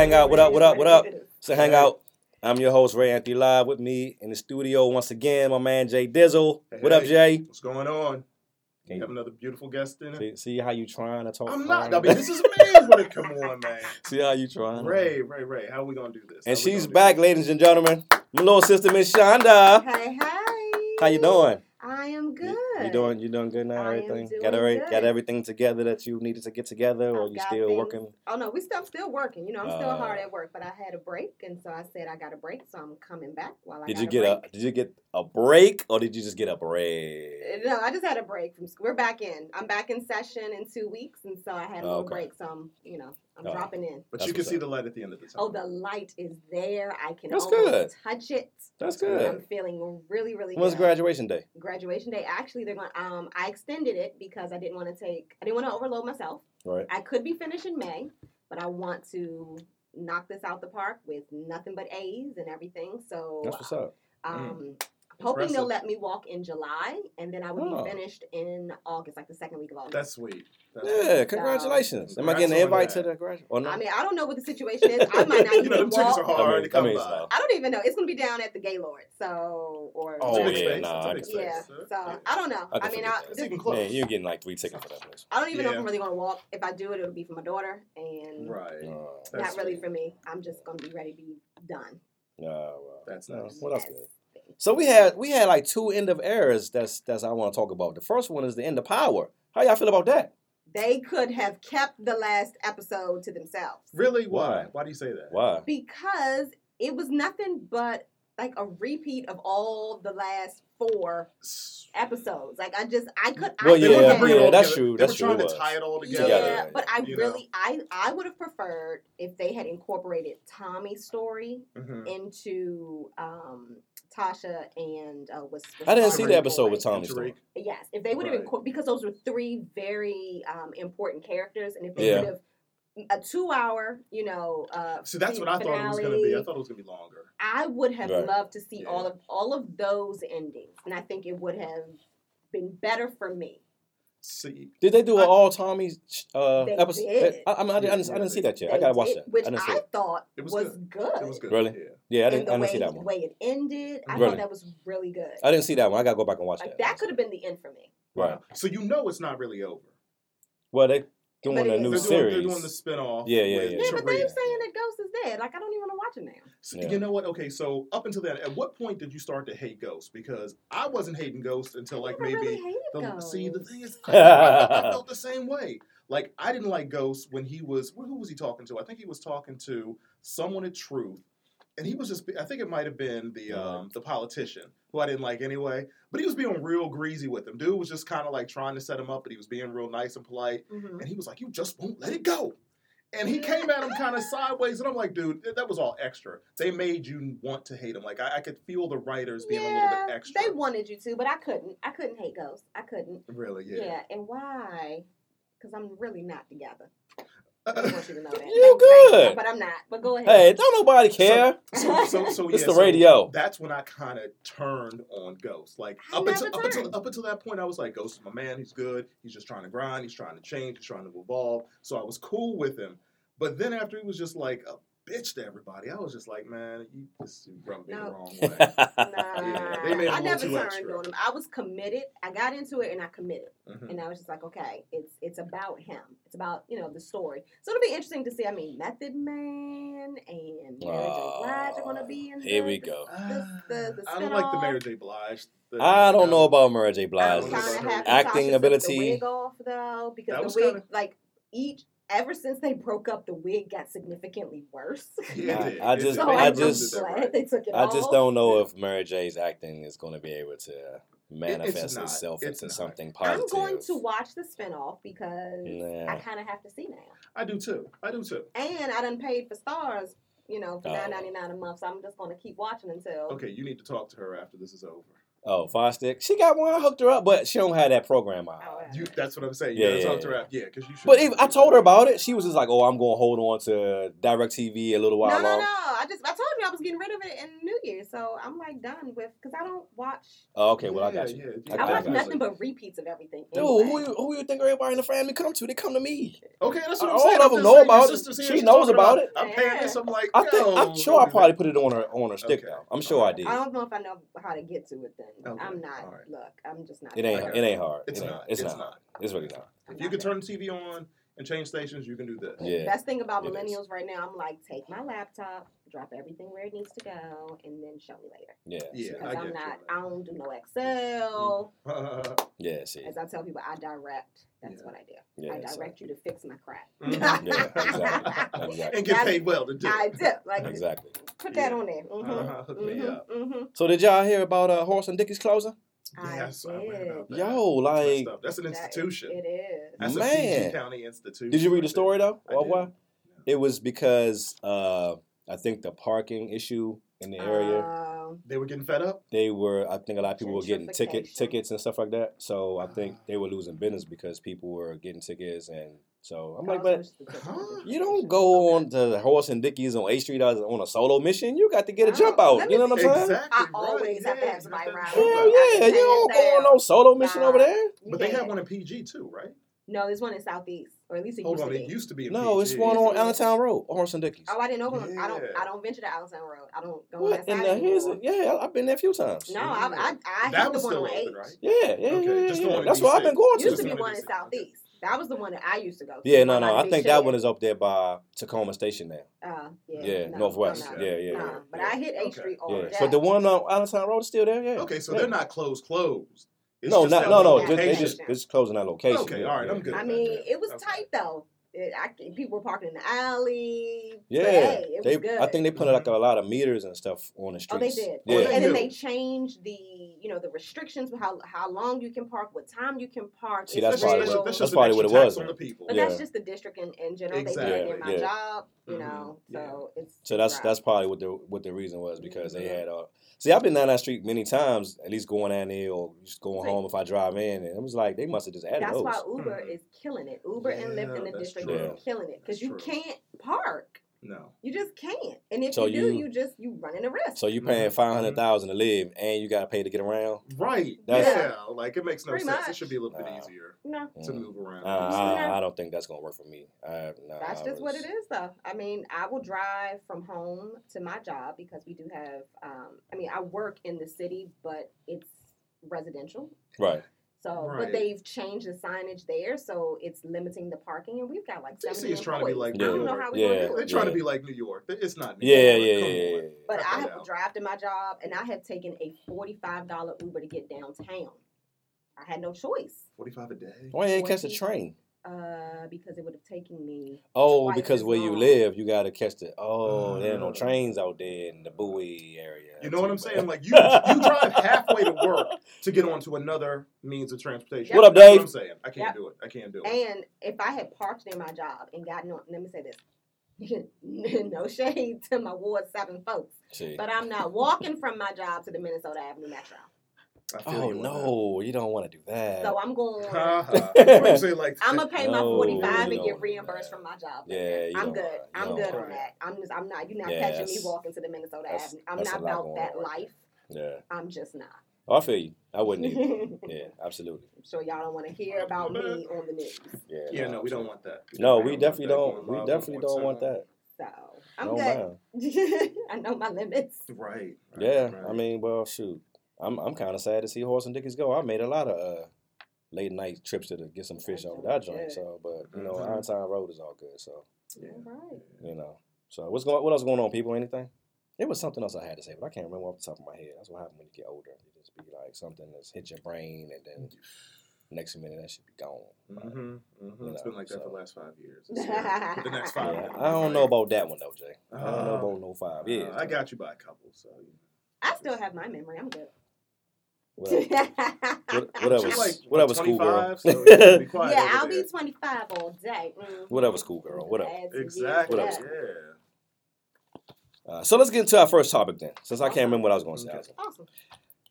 Just hang out. What up? What up? What up? It's a hangout. I'm your host Ray Anthony Live with me in the studio once again. My man Jay Dizzle. Hey, what up. Jay? What's going on? Can You you- have another beautiful guest in it. See, see how you trying to talk? I'm not. fine? I mean, this is me. But it- come on, man. see how you trying? Ray, Ray, Ray. How we gonna do this? And How she's gonna do back, ladies and gentlemen. My little sister, Miss Shonda. Hey, hey. How you doing? I am good. You, you doing? You doing good now? I am Everything doing got every, got everything together that you needed to get together, or I've you got still things- working? Oh no, we still still working. You know, I'm still Uh, hard at work, but I had a break, and so I said I got a break, so I'm coming back while I Did got you get a? break. Did you get a break, or did you just get a break? No, I just had a break from school. We're back in. I'm back in session in two weeks, and so I had a little Okay. break. So I'm, you know, I'm Oh. dropping in. But That's you can see up. the light at the end of the tunnel. Oh, the light is there. I can That's almost good. touch it. That's That's good. I'm feeling really, really When's good. graduation day? graduation day. Actually, they're going. Um, I extended it because I didn't want to take. I didn't want to overload myself. Right. I could be finished in May, but I want to knock this out the park with nothing but A's and everything. So That's what's up. um, I'm hoping Impressive. they'll let me walk in July, and then I would Oh. be finished in August, like the second week of August. That's sweet. That's Yeah, sweet. congratulations. Am I getting an invite that. to the graduation? No? I mean, I don't know what the situation is. I might not You even know, them tickets walk. are hard I mean- to come I mean, by. so- I don't even know. It's gonna be down at the Gaylord, so or Oh, It's a yeah, space. nah, It's a I big yeah. So I don't know. I I, mean, I, this- even close. Man, you're getting like three tickets for that place. I don't even know if I'm really gonna walk. If I do it, it'll be for my daughter, and Right. Uh, not really sweet. for me. I'm just gonna be ready to be done. yeah, well, That's nice. What else good? So we had we had like two end of eras. That's that's I want to talk about. The first one is the end of power. How y'all feel about that? They could have kept the last episode to themselves Really? Why? Why? Why do you say that? Why? because it was nothing but like a repeat of all the last four episodes. Like I just I could Well, I They could wanted to yeah, bring it yeah, that's true, They that's were trying true, to tie it all Yeah, together. but I you know? really I I would have preferred if they had incorporated Tommy's story Mhm. into um Tasha and uh was, was I didn't see the episode with Tommy Storm. Yes, if they would have Right. incorporated because those were three very um, important characters, and if they Yeah. would have a two-hour, you know, uh, See, that's what I thought it was going to be. I thought it was going to be longer. I would have Right. loved to see Yeah. all of all of those endings, and I think it would have been better for me. See, Did they do an I- all Tommy uh, episode? did. I, I, mean, I, didn't, I didn't see that yet. I gotta watch did, that. which I I thought It was was, good. good. it was good. Really? Yeah. Yeah, I And didn't. the I didn't way, see that one. the one. way it ended, I Really? thought that was really good. I didn't see that one. I gotta go back and watch like that. that could have been the end for me. Right. Wow. So you know it's not really over. Well, they doing But a it new is. They're doing, series. they're doing the spinoff. Yeah, yeah, yeah. Yeah, but they're saying that Ghost is dead. Like I don't even want to watch it now. So, Yeah. You know what? Okay, so up until then, at what point did you start to hate Ghost? Because I wasn't hating Ghost until like I maybe really hated the Ghost. see the thing is I, I, I felt the same way. Like I didn't like Ghost when he was who was he talking to? I think he was talking to someone at Truth, and he was just I think it might have been the um, the politician who I didn't like anyway. But he was being real greasy with him. Dude was just kind of like trying to set him up, but he was being real nice and polite. Mhm. And he was like, "You just won't let it go." And he came at him kind of sideways, and I'm like, "Dude, that was all extra. They made you want to hate him. Like I, I could feel the writers being a little bit extra. They wanted you to, but I couldn't. I couldn't hate Ghost. I couldn't. really, Yeah, yeah. and why? Because I'm really not together. I just want you to know that. You Thanks, thanks, good. But I'm not. But go ahead. Hey, don't nobody care. So, so, so It's yeah, the so radio. that's when I kind of turned on Ghost. Like I up until up until up until that point, I was like, Ghost is my man. He's good. He's just trying to grind. He's trying to change. He's trying to evolve. So I was cool with him. But then after he was just like a bitch to everybody, I was just like, man, you just rubbed me the wrong way. Nah, Yeah, they made it a I little never turned extra. on him. I was committed. I got into it and I committed, Mhm. and I was just like, okay, it's it's about him. It's about you know the story. So it'll be interesting to see. I mean, Method Man and Mary J. Blige are going to be in. Here the- we go. The, the, the I don't like the spinoff. Mary J. Blige. The- I don't know about Mary J. I'm Blige. was kind about of her happy acting ability. The wig off though, because That the was wig, kinda- like each, ever since they broke up, the wig got significantly worse. Yeah, I- I just- so I I'm, just- I'm glad they took it I off. just don't know if Mary J's acting is going to be able to manifest not. itself It's into not. something positive. I'm going to watch the spinoff because Nah. I kind of have to see now. I do too. I do too. And I done paid for Starz, you know, for Oh. nine ninety nine a month. So I'm just going to keep watching until. Okay, you need to talk to her after this is over. Oh, Fire Stick. She got one. I hooked her up, but she don't have that program out. Oh, yeah. You, that's what I'm saying. Yeah, Yeah, that's yeah, what I'm yeah. because you should. But even, I told her about it. She was just like, "Oh, I'm going to hold on to DirecTV a little while No, no, longer." no. I just I told you I was getting rid of it in New Year, so I'm like done with because I don't watch. Oh, okay, well I got you. yeah, I yeah. I got watch nothing but repeats of everything. Dude, anyway. who you, who you think everybody in the family come to? They come to me. Okay, that's what I'm All saying. of them know about it. She knows about it. I'm paying this. I'm like, I think I'm sure I probably put it on her on her stick Okay. though. I'm sure I did. I don't know if I know how to get to it. Then Okay, I'm not. all right. Look, I'm just not. It ain't it ain't hard. It's it ain't, not. It's, It's not. not. It's really not. If you not could turn the TV on and change stations, you can do this. Yeah. Best thing about it is. millennials right now, I'm like, take my laptop, drop everything where it needs to go, and then show me later. Yeah. Yeah. Because I I'm not. you. I don't do no Excel. Yeah. See. As I tell people, I direct. That's Yeah. what I do. Yeah. I so- direct you to fix my crap. Mhm. Yeah, exactly. Exactly. and get paid well to do. I do. Like, Exactly. put that Yeah. on there. Mm-hmm. Uh-huh, hook me up. Mm-hmm. So did y'all hear about uh, Horace and Dickie's closing? Yes, I read about that. Yo, like, messed that's an institution. It is. That's a Man. PG County institution. did you read the story though? I Of did. why? It was because uh, I think the parking issue in the area. Um, They were getting fed up. they were I think a lot of people were getting ticket tickets and stuff like that. So I think Ah. they were losing business because people were getting tickets and so I'm like, but wish the ticket Huh? you don't go on to Horace and Dickie's on A Street on a solo mission. You got to get a jump out. You know what I'm saying? Exactly. I always have to yeah, have somebody that's around. Hell yeah, you don't go on no solo mission Nah. over there. But they have one in PG too, right? No, there's one in Southeast, or at least it Hold used on, to be. it used to be in No, PG. it's one on Allentown Road, Horace and Dickie's. Oh, I didn't know. Them. I don't. I don't venture to Allentown Road. I don't go on What that in side the here's anymore. Yeah, I've been there a few times. No, I, I, I That hit was the one still on open, eight. right? Yeah, yeah, Okay, yeah, just yeah. the one That's what I've been going to. It used to be one one in in Southeast. That was the one that I used to go. to. Yeah, no, no. by I think that Shed. one is up there by Takoma Station now. Uh, yeah, Yeah, no, Northwest. no, no. Yeah, yeah, Nah, yeah. But yeah. I hit A Okay. Street all Yeah, day. but the one on Allentown Road is still there. Yeah. Okay, so Yeah. they're not closed, closed. It's no, just not that no, no. location. Just, they just it's closing that location. Okay, yeah, all right, yeah. I'm good. I mean, that. it was Okay. tight though. It, I, people were parking in the alley. but, Yeah, hey, it was they. good. I think they put like a lot of meters and stuff on the streets. Oh, they did. Yeah, and then they changed the, you know, the restrictions, how how long you can park, what time you can park. See, It's that's That's, probably just, what- that's that's probably what it was, on the people. But Yeah. that's just the district in, in general. Exactly. They did it in my Yeah. job, you Mhm. know. Yeah. So it's So that's right. that's probably what the what the reason was because they Mhm. had uh see I've been down that street many times at least going down there or just going See. home if I drive in and it was like they must have just added That's those. why Uber Mhm. is killing it. Uber and Lyft in the that's district true. is killing it because you true. can't park. No. You just can't. And if So you do, you- you just you running a risk. So you paying five hundred thousand to live and you gotta pay to get around. Right. That's- yeah. Like it makes no Pretty sense. It should be a little bit Nah. easier no, to Mm. move around. Uh, I, Yeah. I don't think that's gonna work for me. I, nah, that's I just what it is, though. I mean, I will drive from home to my job because we do have. Um, I mean, I work in the city, but it's residential. Right. So, Right. but they've changed the signage there, so it's limiting the parking, and we've got like DC seventy is trying to be employees. like I don't New know York. how we Yeah. gonna do They're trying Yeah. to be like New York. It's not. New Yeah, York. yeah, Come yeah, yeah, yeah. But I have out. drive to my job, and I have taken a forty-five dollar Uber to get downtown. I had no choice, Forty-five a day. Why you ain't catch the train? Uh, because it would have taken me. Oh, because as where you live, you gotta catch the. Oh, there ain't no Uh. trains out there in the Bowie area. You know what I'm bad. saying? Like you, you drive halfway to work to get onto another means of transportation. What up, That's Dave? What I'm saying. I can't Yep. do it. I can't do it. And if I had parked near my job and gotten on, let me say this. no shade to my Ward 7 folks, See. but I'm not walking from my job to the Minnesota Avenue Metro. I feel Oh you on that. no, you don't want to do that. So I'm going. Ha, ha. That's what I'm. Like I'm gonna pay my 45 and get reimbursed from my job. Yeah, you I'm good. wanna- I'm don't good wanna- on that. I'm just. I'm not. You're not Yeah, catching me walking to the Minnesota that's- Avenue. I'm that's not about that on. life. yeah, I'm just not. oh, I feel you. I wouldn't either. I'm Yeah, absolutely. sure y'all don't want to hear about me on the news. Yeah, Yeah, no, we don't want that. No, we definitely don't. We definitely don't want that. So I'm good. I know my limits. Right. right, Yeah. I mean, well, shoot, I'm I'm kind of sad to see Horace and Dickie's go. I made a lot of uh, late night trips to the, get some fish That off of that joint joint. good. So, but you know, Mhm. Allentown Road is all good. So, Yeah. All right. you know, so what's going? What else going on, people? Anything? There was something else I had to say, but I can't remember off the top of my head. That's what happens when you get older. It just be like something that's hit your brain, and then next minute that should be gone. Mm-hmm, mm-hmm. You It's know, been like that for the last five years. It's scary. For the next five. Yeah, years, I don't know about that one though, Jay. I don't know Uh, about no five Uh. I got you by a couple. So I still have my memory. I'm good. Well, what- whatever, She's like whatever, what, schoolgirl. so you be quiet yeah, I'll be 25 all day. Mhm. Whatever, schoolgirl, whatever. Add some years Exactly. to Whatever. that. Yeah. Uh, so let's get into our first topic then, since I can't remember what I was going to say. Okay. Awesome.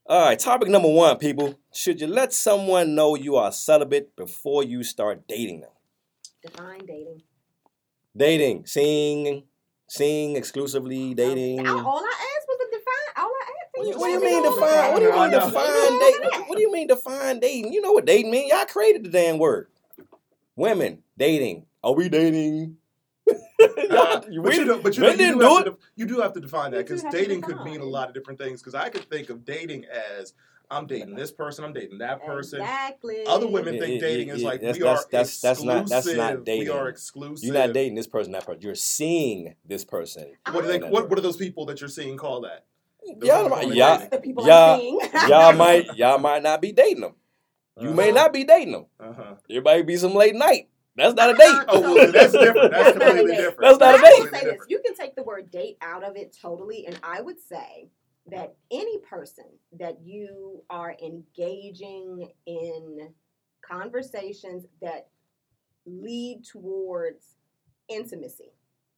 All right, topic number one, people. Should you let someone know you are celibate before you start dating them? Define dating. Dating, seeing, seeing exclusively, dating. I- all I asked was to define. All I asked. What do you, was what do you to mean define. define? What do you mean I know. define dating? What do you mean define dating? You know what dating mean? Y'all created the damn word. Women dating. Are we dating? Y'all- but you, know, but you, we you didn't do, do have it. to, you do have to define that because dating could mean a lot of different things. Because I could think of dating as I'm dating this person, I'm dating that person. Exactly. Other women Yeah, think yeah, dating yeah, is like That's- we that's- are that's- that's not- that's not exclusive. dating. We are exclusive. You're not dating this person, that person. You're seeing this person. What, do they, what, what are those people that you're seeing call that? Y'all, people might- y'all, dating. y'all- y'all might, y'all might not be dating them. You may Uh-huh. not be dating them. Uh-huh. It might be some late night. That's not a date. Oh, well, that's different. That's That's not a completely date. different. That's not But a I date. will say this: you can take the word date out of it totally, and I would say that any person that you are engaging in conversations that lead towards intimacy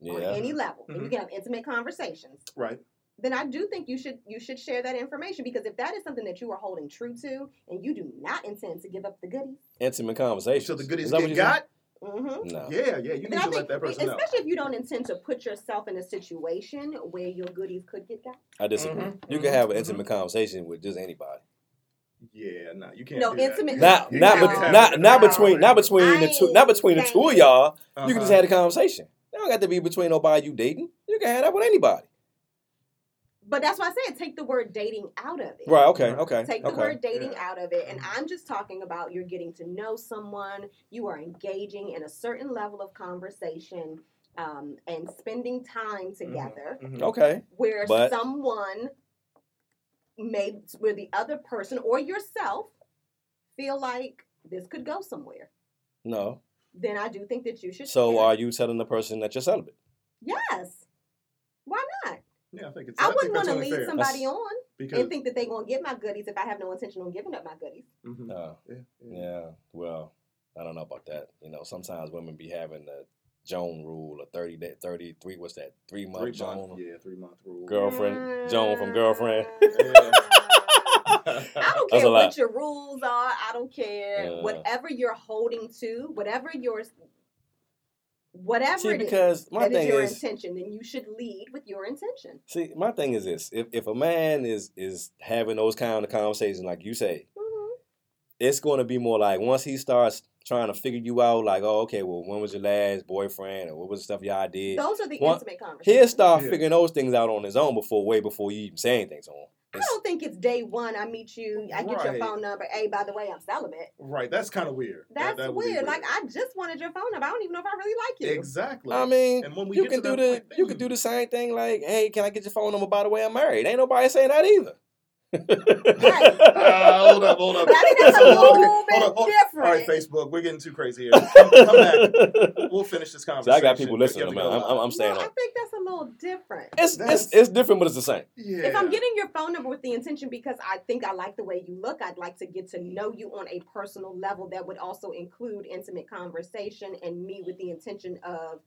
on any level, and you Mhm. can have intimate conversations, Right. Then I do think you should you should share that information because if that is something that you are holding true to, and you do not intend to give up the goodies, Intimate conversation. So the goodies Is that what get you got? mm-hmm. No. Yeah, yeah. You need Then I to let that person know. especially if you don't intend to put yourself in a situation where your goodies could get got. I disagree. Mhm, You can have an intimate conversation with just anybody. Yeah, no, you can't. No, do intimate- Not not can't bet- not not between not hour. between the two not between the two of y'all. You can Uh-huh. just have a conversation. It don't got to be between nobody you dating. You can have that with anybody. But that's why I said take the word dating out of it. Right. Okay. Okay. Take the okay. word dating Yeah. out of it. And I'm just talking about you're getting to know someone, you are engaging in a certain level of conversation um, and spending time together Mhm. Okay. where But- someone may, where the other person or yourself feel like this could go somewhere. No. Then I do think that you should. So share. are you telling the person that you're celibate? Yes. Why not? Yeah, I think it's. I, think wouldn't want to only lead fair. somebody That's- on because. and think that they're going to get my goodies if I have no intention on giving up my goodies. Mhm. No. Yeah, yeah. Yeah. Well, I don't know about that. You know, sometimes women be having the Joan rule, a thirty day, thirty three. What's that? Three month Three Joan. month, yeah, three month rule. Girlfriend, Joan from Girlfriend. I don't care a lot. what your rules are. I don't care. Yeah. Whatever you're holding to, whatever your whatever See, it is because my that is thing your is, intention, then you should lead with your intention. see, my thing is this: if if a man is is having those kind of conversations, like you say, Mhm. it's going to be more like once he starts trying to figure you out, like, oh, okay, well, when was your last boyfriend, or what was the stuff y'all did? Those are the One- intimate conversations. He'll start Yeah. figuring those things out on his own before, way before you even say anything to him. I don't think it's day one. I meet you. I get your phone number. Hey, by the way, I'm celibate. Right, that's kind of weird. That's that would be weird. Like I just wanted your phone number. I don't even know if I really like you. exactly. I mean, and when we you can do the point, you can do the same thing. Like, hey, can I get your phone number? By the way, I'm married. Ain't nobody saying that either. Uh, hold up, hold up. But that's a Hold on, little hold bit on, hold different. All right, Facebook, we're getting too crazy here. Come, come back. We'll finish this So conversation. I got people listening, to man. I'm, I'm. I'm staying no, I think that's a little different. It's, That's- it's it's different, but it's the same. Yeah. If I'm getting your phone number with the intention because I think I like the way you look, I'd like to get to know you on a personal level that would also include intimate conversation and me with the intention of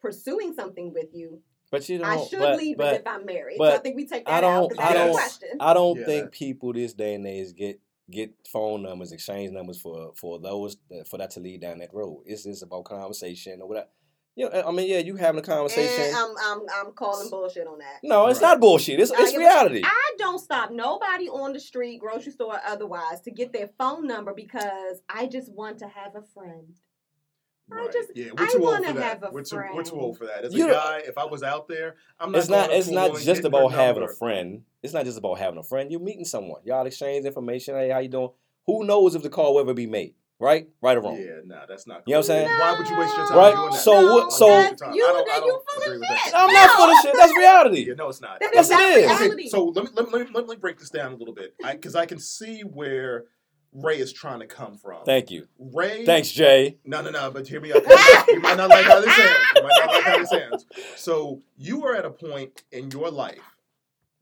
pursuing something with you. But you don't. I should but, lead but with if I'm married. so I think we take that out don't. because I that's a don't. question. I don't Yeah, think people this day and age get get phone numbers, exchange numbers for for those for that to lead down that road. It's just about conversation or whatever. You know, I mean, yeah, you having a conversation. And I'm, I'm, I'm calling bullshit on that. no, it's Right. not bullshit. It's it's reality. I don't stop nobody on the street, grocery store, or otherwise to get their phone number because I just want to have a friend. I just- yeah, we're I too old wanna for have that. a We're too, we're too old for that. As a don't- guy, if I was out there, I'm not. it's not. It's not just about having a friend. It's not just about having a friend. You're meeting someone. Y'all exchange information. Hey, how you doing? Who knows if the call will ever be made? Right? Right or wrong? Yeah, nah, that's not. You know what I'm cool. saying? Why would you waste your time Right, doing that? so Why what- so- you waste your time? You- I don't, then I you don't full of agree with that. shit. I'm not full of shit. That's reality. Yeah, no, it's not. That Yes, is it not is. Okay, reality. so let me, let me let me break this down a little bit, because I, can see where Ray is trying to come from. Thank you. Ray. Thanks, Jay. No, no, no. But hear me out. you might not like how this sounds. You might not like how this sounds. So you are at a point in your life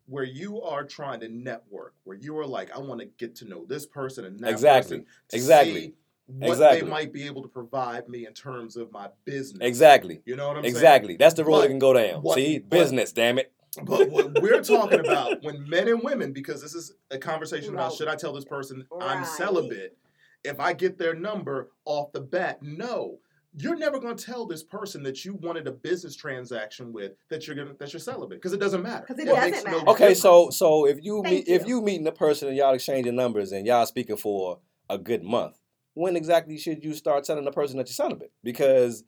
where you are trying to network, where you are like, I want to get to know this person and that Exactly. person Exactly. what Exactly. they might be able to provide me in terms of my business. Exactly. You know what I'm saying? Exactly. That's the road that can go down. but- See, but- business. Damn it. But what we're talking about when men and women, because this is a conversation about should I tell this person I'm celibate? If I get their number off the bat, no. You're never going to tell this person that you wanted a business transaction with that you're gonna that you're celibate because it doesn't matter. 'Cause it doesn't makes matter. Okay, so so if you Thank meet if you. you meeting a person and y'all exchanging numbers and y'all speaking for a good month, when exactly should you start telling the person that you're celibate? Because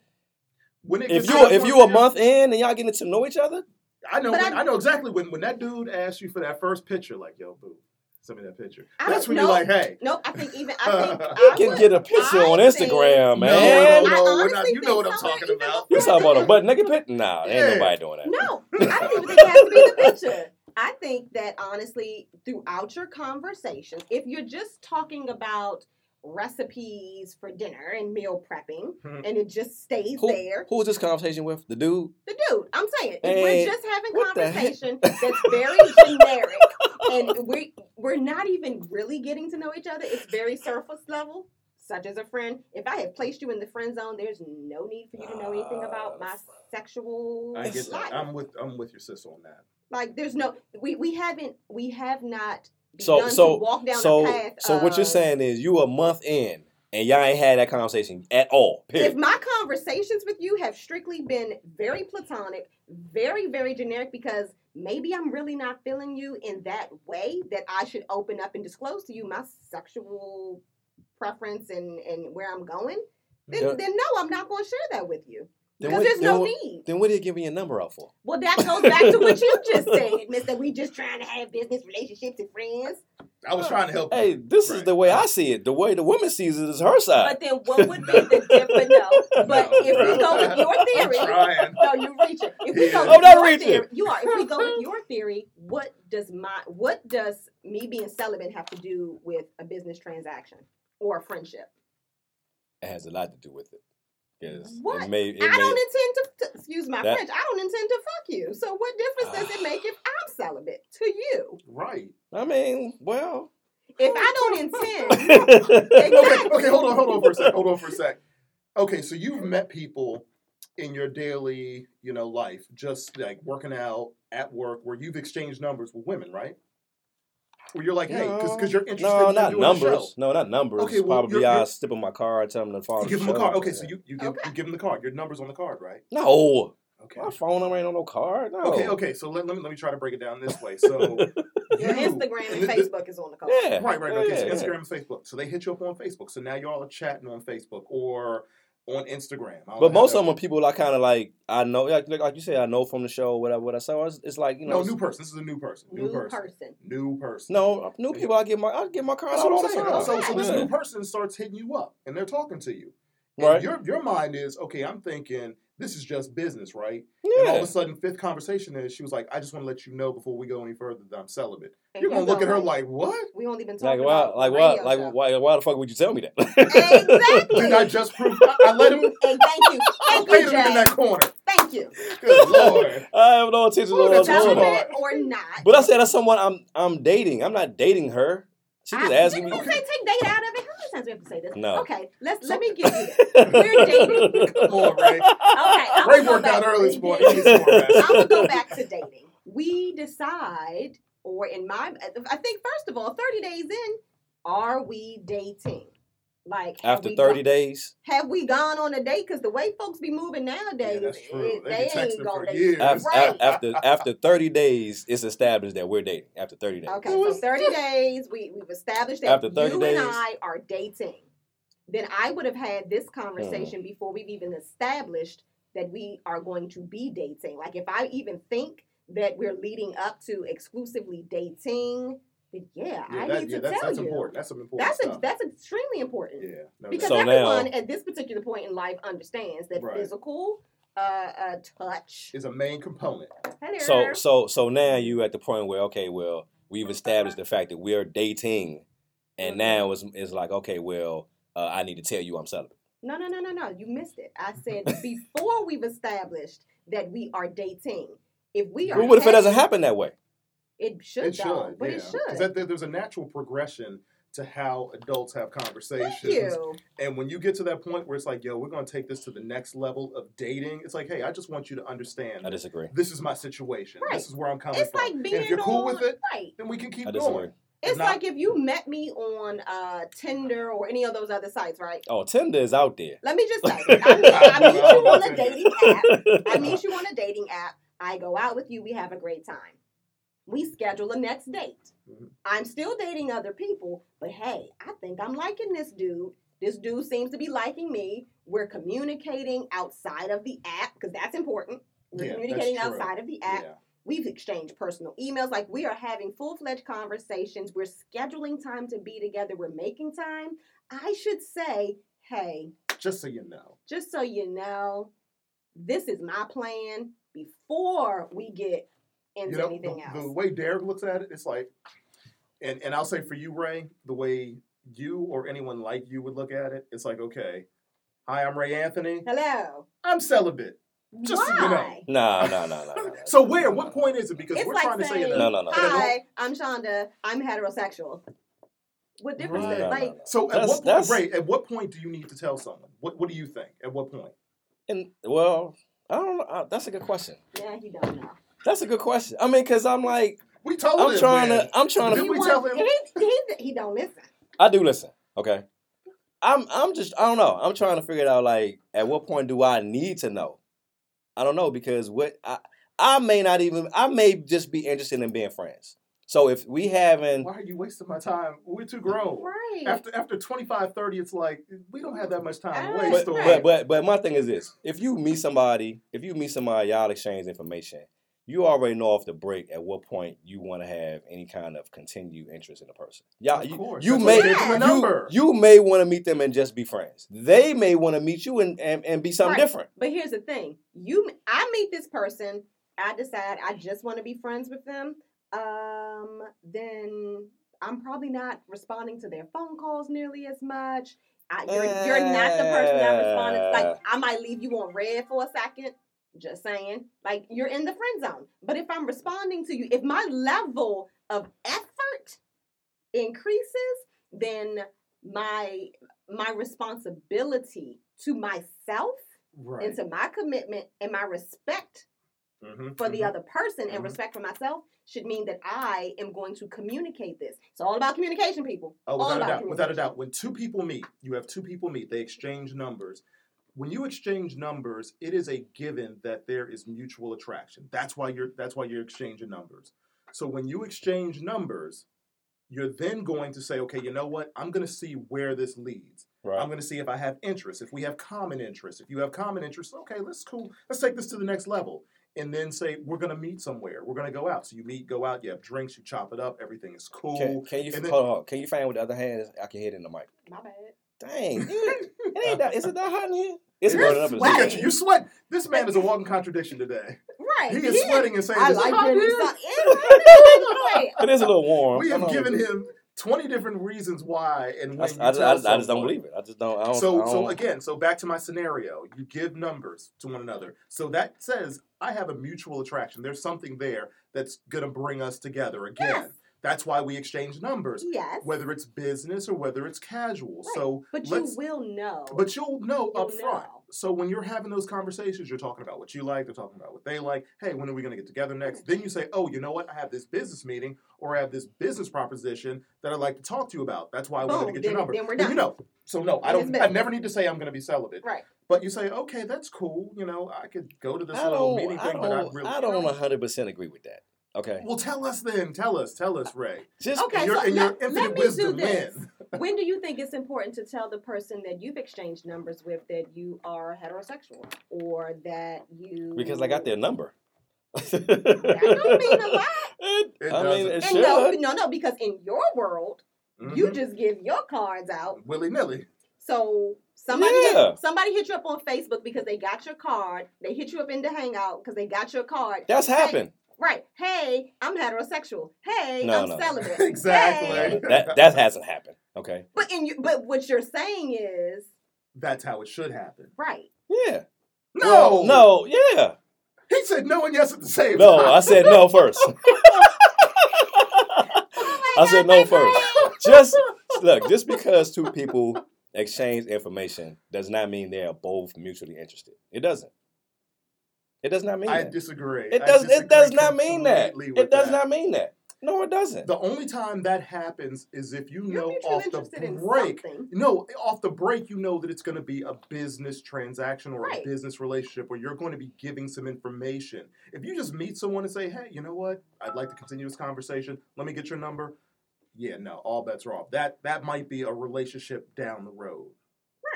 when it if you to if you a month in and y'all getting to know each other, I know when, I- I, know exactly when when that dude asks you for that first picture, like yo, boo, send me that picture. I That's don't when you're like, hey. Nope, I think even I think You I can would- get a picture I on think- Instagram, No, man. no, I no, we're not, you know what I'm talking even about. You before talking about a that. butt naked pic? Nah, ain't nobody doing that. No, I don't even think it has to be the picture. I think that honestly, throughout your conversation, if you're just talking about recipes for dinner and meal prepping, Mhm. and it just stays Who, there, who was this conversation with? The dude? the dude, I'm saying, if Hey, we're just having what the heck? conversation that's very generic, and we we're not even really getting to know each other, it's very surface level. Such as a friend. If I have placed you in the friend zone, there's no need for you to know anything about my sexual I get life. that. I'm with I'm with your sis on that. Like there's no we we haven't we have not So so walk down so path. so what you're saying is you a month in and y'all ain't had that conversation at all. If my conversations with you have strictly been very platonic, very very generic, because maybe I'm really not feeling you in that way that I should open up and disclose to you my sexual preference and and where I'm going. Then, Yeah. then no, I'm not going to share that with you Then because what- there's then no what- need. Then what are you giving your number out for? Well, that goes back to what you just said, Mister. We just trying to have business relationships and friends. I was trying to help. Hey, you. this is the way I see it. The way the woman sees it is her side. But then what would be the difference? No, but No, if we go with your I'm theory, no, you reach it. If we go Yeah. with I'm not your reaching. theory, you are. If we go with your theory, what does my what does me being celibate have to do with a business transaction or a friendship? it has a lot to do with it. Because What? it may, it I may, don't intend to, to- excuse my That- French. I don't intend to fuck you. So what difference does it make if I'm celibate to you? Right. I mean, well. If I don't intend, Okay. Okay. Hold on. Hold on for a sec. Hold on for a sec. Okay. So you've met people in your daily, you know, life, just like working out at work, where you've exchanged numbers with women, right? Where you're like, hey, because you're interested No, in not doing the show. numbers. No, not numbers. Okay, well, Probably you're- I you're- step on my card, tell them to follow You the give them a card. Okay, Yeah. so you, you give Okay. you give them the card. Your number's on the card, right? No. Okay. My phone number ain't on no card. No. Okay, okay. So let, let me let me try to break it down this way. So your you- Instagram and thi- thi- Facebook is on the call. Yeah. Right, right. Yeah, Okay, so yeah. Instagram and Facebook. So they hit you up on Facebook. So now y'all are chatting on Facebook or on Instagram. I But most of them are people I kind of like. I know, like, like you said, I know from the show, whatever. What I saw, it's, it's like you know, No, new person. This is a new person. New, New person. person. New person. no new people. I get my, I get my card That's out what all the time. So, so this Yeah. new person starts hitting you up and they're talking to you. And Right. Your your mind is okay. I'm thinking this is just business, right? Yeah. And all of a sudden, fifth conversation is she was like, "I just want to let you know before we go any further that I'm celibate." And You're gonna look at her like, like, "What? we only been Like talking why? about Like why? radio Like show. why? Why the fuck would you tell me that? Exactly. Did I just prove? I, I let him. And thank you, thank painted you, him in that corner. Thank you. Good lord. I have no intention Look of at what's going on. Or not? But I said that's someone I'm I'm dating. I'm not dating her. She just I, asking me. we say take date out of it? How many times we have to say this? No. Okay, let's So- let me give you. We're dating. Come on, Ray. Okay, I'm Ray worked out early this morning. He needs some more rest. I'm gonna go back to dating. We decide, or in my, I think first of all, 30 days in, are we dating? Like After 30 go- days, have we gone on a date? Because the way folks be moving Yeah, nowadays, that's true. it- They they, ain't gonna date. after, Right. after after 30 days, it's established that we're dating. After 30 days. Okay, so 30 days, we, we've established that After 30 you days. and I are dating. Then I would have had Hmm. this conversation before we've even established that we are going to be dating. Like if I even think that we're leading up to exclusively dating, then yeah, Yeah, I that, need yeah to that's, tell that's you. important. That's some important That's a, that's extremely important. yeah. No, Because So that's, now- everyone at this particular point in life understands that Right. physical uh, uh, touch. is a main component. Hello. So so so now you at the point where okay, well, we've established the fact that we're dating, and Mhm. now it's, it's like okay, well, uh, I need to tell you I'm celibate. No, no, no, no, no. You missed it. I said before we've established that we are dating. If we are, But what if it doesn't happen that way? It should, It though, should, but yeah. it 'Cause should. That, there- there's a natural progression to how adults have conversations. Thank you. And when you get to that point where it's like, yo, we're going to take this to the next level of dating, it's like, hey, I just want you to understand I disagree. this is my situation. Right. This is where I'm coming from. It's from. like and being if you're cool on, with it, right. then we can keep I disagree. going. It's not- like if you met me on uh, Tinder or any of those other sites, right? Oh, Tinder is out there. Let me just say, I meet, I meet you on a dating app. I meet you on a dating app. I go out with you. We have a great time. We schedule a next date. Mhm. I'm still dating other people, but hey, I think I'm liking this dude. This dude seems to be liking me. We're communicating outside of the app because that's important. We're Yeah, communicating outside of the app. Yeah. We've exchanged personal emails. Like we are having full fledged conversations. We're scheduling time to be together. We're making time. I should say, hey, Just so you know. just so you know, this is my plan before we get into you know, anything the, else. the way Derek looks at it, it's like, and and I'll say for you, Ray, the way you or anyone like you would look at it, it's like, okay, hi, I'm Ray Anthony. Hello. I'm celibate. Just so Why? you know. Nah, nah, nah, nah. nah. So where? What point is it? Because It's we're like trying to say that. No, no, no. Hi, I'm Shonda. I'm heterosexual. What difference Right. does No, no, like? no. So at That's- what point, Ray? At what point do you need to tell someone? What What do you think? At what point? And well, I don't know. Uh, That's a good question. Yeah, he don't know. That's a good question. I mean, cause I'm like, We told I'm him. trying man. to, I'm trying Did to. we He tell him? He, he, he don't listen. I do listen. Okay. I'm, I'm just, I don't know. I'm trying to figure it out. Like, at what point do I need to know? I don't know because what I, I may not even, I may just be interested in being friends. So if we having, Why are you wasting my time? We're too grown. Right. After after 25, 30, it's like we don't have that much time to Ah, waste. but, but but but my thing is this: if you meet somebody, if you meet somebody, y'all exchange information. You already know off the break at what point you want to have any kind of continued interest in a person. Y'all, Of you, course. you may what they give them a you, you may want to meet them and just be friends. They may want to meet you and, and, and be something Right. different. But here's the thing: you, I meet this person. I decide I just want to be friends with them. Um, then I'm probably not responding to their phone calls nearly as much. I, you're, you're not the person that responded. Uh. Like I might leave you on read for a second. Just saying, like you're in the friend zone. But if I'm responding to you, if my level of effort increases, then my my responsibility to myself right. and to my commitment and my respect Mhm, for the mhm. other person and Mhm. respect for myself should mean that I am going to communicate this. It's all about communication, people. Oh, all without a about doubt. Without a doubt. When two people meet, you have two people meet, they exchange numbers. When you exchange numbers, it is a given that there is mutual attraction. That's why you're that's why you're exchanging numbers. So when you exchange numbers, you're then going to say, okay, you know what? I'm going to see where this leads. Right. I'm going to see if I have interest, if we have common interests. If you have common interests, okay, let's cool. Let's take this to the next level. And then say, we're going to meet somewhere. We're going to go out. So you meet, go out, you have drinks, you chop it up, everything is cool. Can, can you and then- hold on? Can you find with the other hand? I can hit it in the mic. My bad. Dang, it, it ain't that. Is it that hot in here? It's You're burning up. Look at you. You sweat. This man is a walking contradiction today. Right. He is sweating and saying, I "Is it like hot getting here?" some- Right. It is a little warm. We I have know. given him 20 different reasons why and I, when I, you just, tell I, just, I just don't believe it. I just don't. I don't So, I so don't- again, so back to my scenario. You give numbers to one another. So that says I have a mutual attraction. There's something there that's going to bring us together again. Yes. That's why we exchange numbers, Yes. whether it's business or whether it's casual. Right. So, But you will know. But you'll know You'll up front. know. So when you're having those conversations, you're talking about what you like, they're talking about what they like. Hey, when are we going to get together next? Then you say, oh, you know what? I have this business meeting or I have this business proposition that I'd like to talk to you about. That's why I wanted to Boom, get your number. then we're And you know. So no, I don't. I never need to say I'm going to be celibate. right. But you say, okay, that's cool. You know, I could go to this I little don't. meeting I thing, but I don't. really. I don't 100 percent agree with that. Okay. Well, tell us then. Tell us. Tell us, Ray. Just Okay, your, so and your let- infinite let me do wisdom, this. when do you think it's important to tell the person that you've exchanged numbers with that you are heterosexual or that you because I got their number. That don't mean a lot. It, It I mean, doesn't. it And should. no, no, no, because in your world, you Mhm. just give your cards out. willy nilly. So somebody Yeah. hit, somebody hit you up on Facebook because they got your card. They hit you up in the Hangout because they got your card. That's Hey, happened. Right. Hey, I'm heterosexual. Hey, No, I'm no. celibate. Exactly. Hey. That that hasn't happened. Okay. But in you, but what you're saying is That's how it should happen. right. Yeah. No, Well, no. Yeah. He said no and yes at the same No. time. No, I said no first. Oh my I said no first. brain. Just look, just because two people exchange information does not mean they are both mutually interested. It doesn't. It does not mean I that. disagree. It I does. It does not mean that. It does that. not mean that. No, it doesn't. The only time that happens is if you You're know off the break. No, off the break, you know that it's going to be a business transaction or Right. a business relationship where you're going to be giving some information. If you just meet someone and say, "Hey, you know what? I'd like to continue this conversation. Let me get your number." Yeah, no, all bets are off. That that might be a relationship down the road.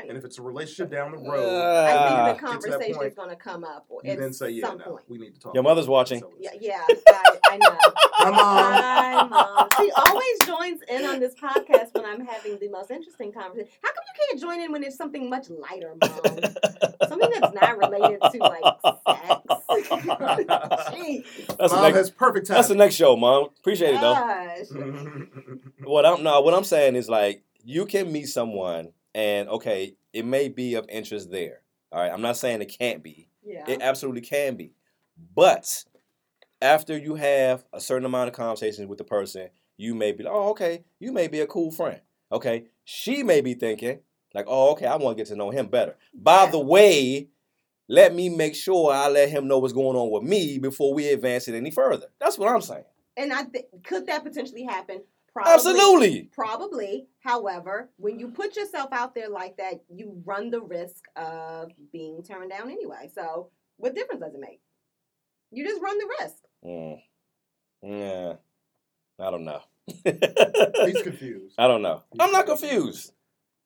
Right. And if it's a relationship down the road, I think Ah. the Get to that conversation is going to come up you then say, "Yeah, some no, point. we need to talk." Your mother's watching. So Yeah, yeah, I, I know. Hi, mom. Hi, mom. She always joins in on this podcast when I'm having the most interesting conversation. How come you can't join in when it's something much lighter, mom? Something that's not related to like sex. Jeez. That's the Mom next. has perfect time. That's the next show, mom. Appreciate it though. What I'm no, what I'm saying is like you can meet someone and okay, it may be of interest there. All right, I'm not saying it can't be. Yeah. It absolutely can be. But after you have a certain amount of conversations with the person, you may be like, oh, okay, you may be a cool friend. Okay. She may be thinking, like, oh, okay, I want to get to know him better. By the way, let me make sure I let him know what's going on with me before we advance it any further. That's what I'm saying. And I th- could that potentially happen? Probably. Absolutely. Probably. However, when you put yourself out there like that, you run the risk of being turned down anyway. So, what difference does it make? You just run the risk. Mm. Yeah. I don't know. He's confused. I don't know. I'm not confused.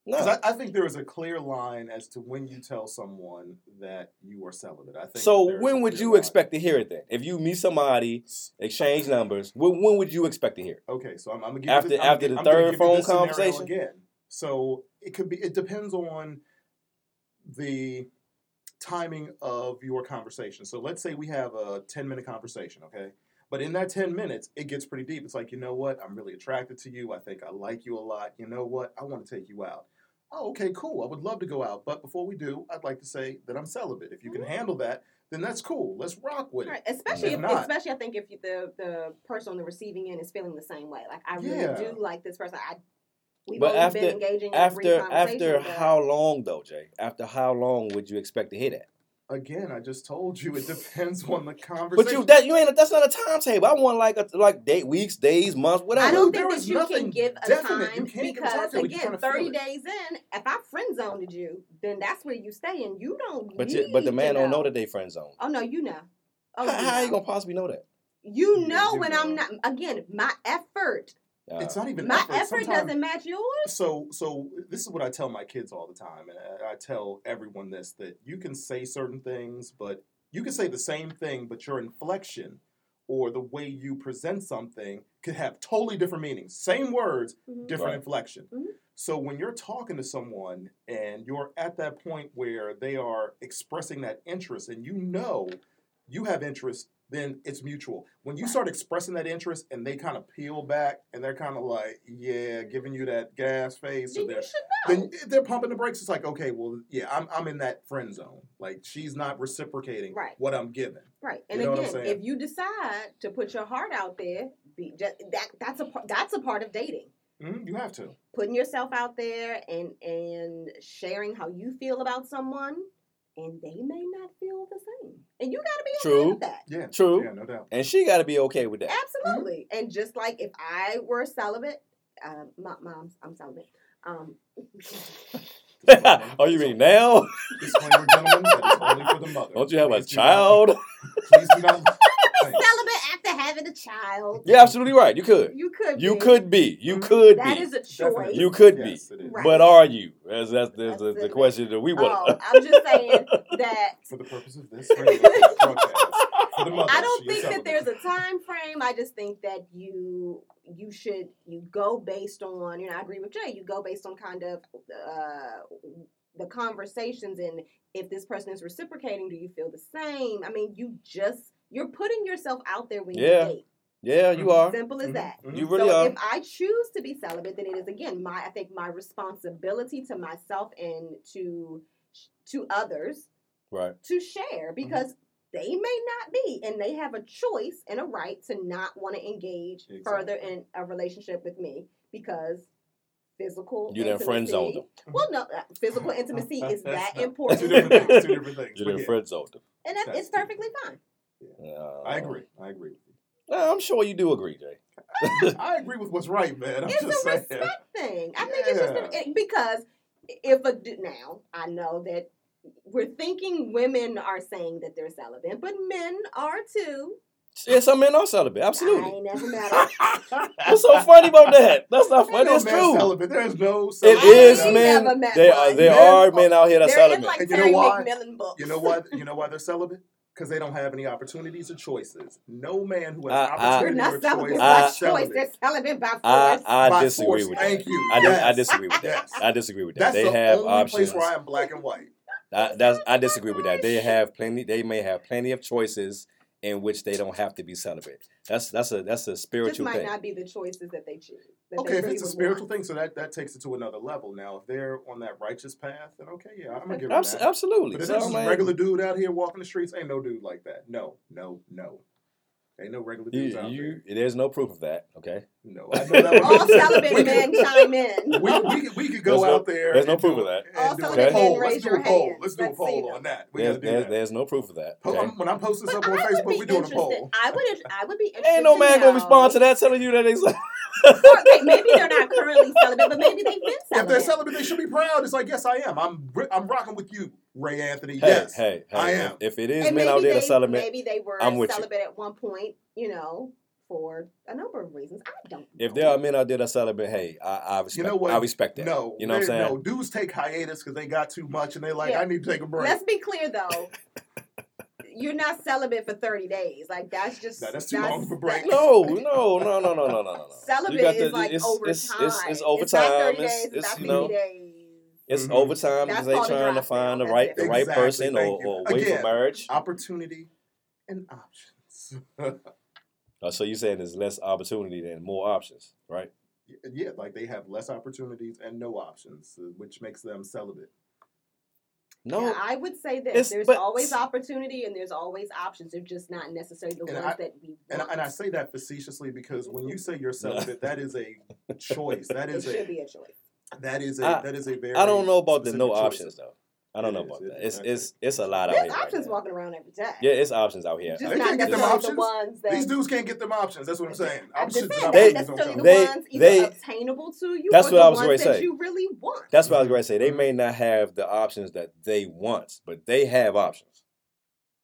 No. I, I think there is a clear line as to when you tell someone that you are celibate. I think So when would you line. expect to hear it then? If you meet somebody, exchange numbers, when, when would you expect to hear it? Okay, so I'm, I'm gonna give After- you this, I'm after the I'm third give phone conversation? again. So it could be. It depends on the timing of your conversation. So let's say we have a 10 minute conversation, okay? But in that 10 minutes, it gets pretty deep. It's like, you know what? I'm really attracted to you. I think I like you a lot. You know what? I want to take you out. Oh, okay, cool. I would love to go out. But before we do, I'd like to say that I'm celibate. If you can mm-hmm. handle that, then that's cool. Let's rock with it. Right. Especially If if, not- especially I think if you, the the person on the receiving end is feeling the same way. Like I really Yeah. do like this person. I we've But only after- been engaging in a brief After conversation, after but- how long though, Jay? After how long would you expect to hear that? Again, I just told you it depends on the conversation. But you that you ain't that's not a timetable. I want like a, like date weeks, days, months, whatever. I don't There think that is you can give a definite. Time can't give a because again, trying to feel thirty days in, if I friend zoned you, then that's where you stay, and you don't. but need you, but the man don't know know that they friend zone. Oh no, you know. Oh, how, you how you gonna possibly know that? You know you when I'm not. Again, my effort, Uh, It's not even my effort. effort Sometimes- doesn't match yours. So, so this is what I tell my kids all the time, and I, I tell everyone this: that you can say certain things, but you can say the same thing, but your inflection or the way you present something could have totally different meanings. Same words, Mhm. different Right. inflection. Mhm. So when you're talking to someone and you're at that point where they are expressing that interest, and you know you have interest, then it's mutual. When you start expressing that interest and they kind of peel back and they're kind of like, yeah, giving you that gas face, Then they're should know. then they're pumping the brakes. It's like, okay, well, yeah, I'm I'm in that friend zone. Like she's not reciprocating Right. what I'm giving. Right. And You know again, if you decide to put your heart out there, be just, that that's a that's a part of dating. Mhm, you have to. Putting yourself out there and and sharing how you feel about someone, and they may not feel the same, and you got to be okay True. with that. Yeah. True. Yeah, no doubt. And she got to be okay with that. Absolutely. And just like if I were celibate, uh, my mom's I'm celibate. Um, Are you reading now? Disclaimer, gentlemen, that is only for the mother. Don't you have a Please do not- child? Please do not. celibate after having a child. You're absolutely right. You could. You could. You be. could be. You Mhm. could That be. is a choice. Definitely. You could be. Yes, it is. Right. But are you? That's that's, that's, the, That's the it. question that we Oh, want. I'm just saying that For the purpose of this radio for the mother, I don't think that there's a time frame. I just think that you you should you go based on you know I agree with Jay. You go based on kind of uh, the conversations and if this person is reciprocating, do you feel the same? I mean, you just you're putting yourself out there when Yeah. you date. yeah, you are. Simple as Mhm, that. mhm. You really so are. if I choose to be celibate, then it is again my I think my responsibility to myself and to to others Right. to share because they may not be and they have a choice and a right to not want to engage further in a relationship with me because physical. You done friend zoned intimacy- them. Well, no, uh, physical intimacy is that important. Two important, different things. Two different things. You but done yeah, friend zoned them. and that, it's perfectly fine. Uh, I agree. I agree. with Nah, I'm sure you do agree, Jay. you. I agree with what's right, man. I'm it's just a saying. respect thing. I think it's just Yeah. it- because if a d- now I know that we're thinking women are saying that they're celibate, but men are too. Yeah, some men are celibate. I Absolutely. ain't never met What's so funny about that? That's not funny. no It's man true. celibate. There's no It celibate. is I ain't men. There, are, there Men- are men out here that's They're celibate. like And you know why? You know why? You know why they're celibate? Because they don't have any opportunities or choices. No man who has I- I- opportunity not or celibate choice I- is choice. celibate. They're celibate by force. I, I By disagree force. with Thank that. you. I, dis- I disagree with that. I disagree with that. That's they the have only options. place where I am black and white. I, that's, I disagree with that. They have plenty. They may have plenty of choices in which they don't have to be celibate. That's that's a that's a This spiritual might thing. not be the choices that they choose. that Okay, they if it's a spiritual want. thing, so that, that takes it to another level. Now, if they're on that righteous path, then okay, yeah, I'm gonna give them Abs- that. absolutely. But if So, it's just a regular dude out here walking the streets, ain't no dude like that. No, no, no. Ain't no regular dudes you, out you, there's no proof of that. Okay. No, I know that All one. celibate we men could, chime in. we, we, we could go There's no- out there. there's no proof do- of that. All celibate a men raise Let's do your a poll. hand. Let's do a Let's poll on that. We There's, do there's, that. there's no proof of that. Okay. I'm- when I'm posting But stuff on Facebook, we're doing a poll. I would. I would be. Interested Ain't no man gonna respond to that telling you that they. Or, okay, maybe they're not currently celibate, but maybe they've been celibate. If they're celibate. celibate, they should be proud. It's like, yes, I am. I'm I'm rocking with you, Ray Anthony. Hey, yes. hey, hey, I am. If, it is and men maybe out there they, celibate, maybe they were I'm with you. celibate at one point. You know, for a number of reasons. I don't. if know. there are men out there that's celibate, hey, I, I respect. You know what? I respect that. No, you know what I'm saying? No, dudes take hiatus because they got too much, and they're like, Yeah. I need to take a break. Let's be clear though. You're not celibate for 30 days. Like that's just Nah, that's too long of a break. that- No, no, no, no, no, no, no, no. no. Celibate You got is like it's, over it's, time. It's, it's not overtime. 30 It's, days, it's, it's not you know, days. it's Mhm. overtime That's because they called trying to find the right That's the right person or, or wait Again, for marriage. Opportunity and options. Uh, so you saying there's less opportunity than more options, right? yeah, like they have less opportunities and no options, uh, which makes them celibate. No, Yeah, I would say this. It's- there's but- always opportunity and there's always options. They're just not necessarily the ones I- that we And. I- and I say that facetiously because when you say you're celibate, that is a choice. That it is should be a choice. that is a I- that is a very. I don't know about the no choice. options though. I don't It know is, about it that. is, It's it's it's a lot out here. right options now. walking around every day. Yeah, it's options out here. Just They can't get them necessarily the options. ones that These dudes can't get them options. That's what I'm saying. Options saying, and They- not opportunities necessarily the count. They- ones they- obtainable to you That's or what the I was ones gonna that say. you really want. That's what I was going to say. They may not have the options that they want, but they have options.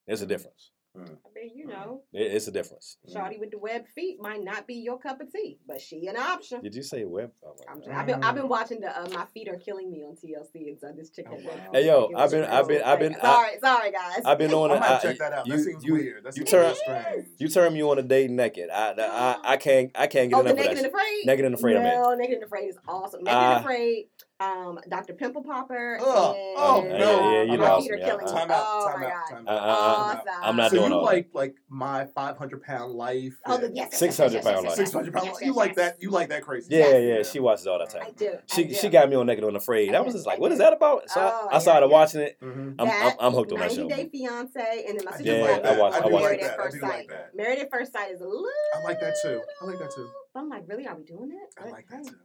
There's a difference. I mean, you know, It- It's a difference. Shawty with the web feet might not be your cup of tea, but she an option. Did you say web? Oh I'm just, I've been I've been watching the uh, my feet are killing me on TLC, and so this chick Oh, wow. Hey, yo, I've been- I've been- I've been- fake. sorry, sorry guys. I've been on I it. might I- check that out. you- that seems you- weird. That you seems turn- strange. You turn me on a date naked. I, I, I can't, I can't get Oh, the enough of Naked that. and Afraid. Naked and Afraid, I'm in. No, Naked and Afraid is awesome. Naked Uh, and Afraid. Um, Dr. Pimple Popper. Ugh. and, Oh, no. yeah, you my lost feet are me. killing Uh, me. Time out. Oh Time my out. Time Uh, out. uh, uh, Awesome. I'm not so doing you all like like my 500 pound life? Oh, the, yes, yes, 600 yes, yes, pound yes, life. yes, 600 pound yes, life. yes, You like yes. that? You like that crazy? Yeah, stuff. yeah, she watches all the time. I do. She I do. she got me on Naked and Afraid. I was just like, what is that about? So Oh, I, I started yeah, yeah. watching it. Mhm. I'm, I'm, I'm hooked on that show. 90 show. Day Fiance, and then my sister Yeah, I watched- I I watched Married at First Sight. Married at First Sight is a little. I like that too. I like that too. I'm like, really? Are we doing that? I like that too.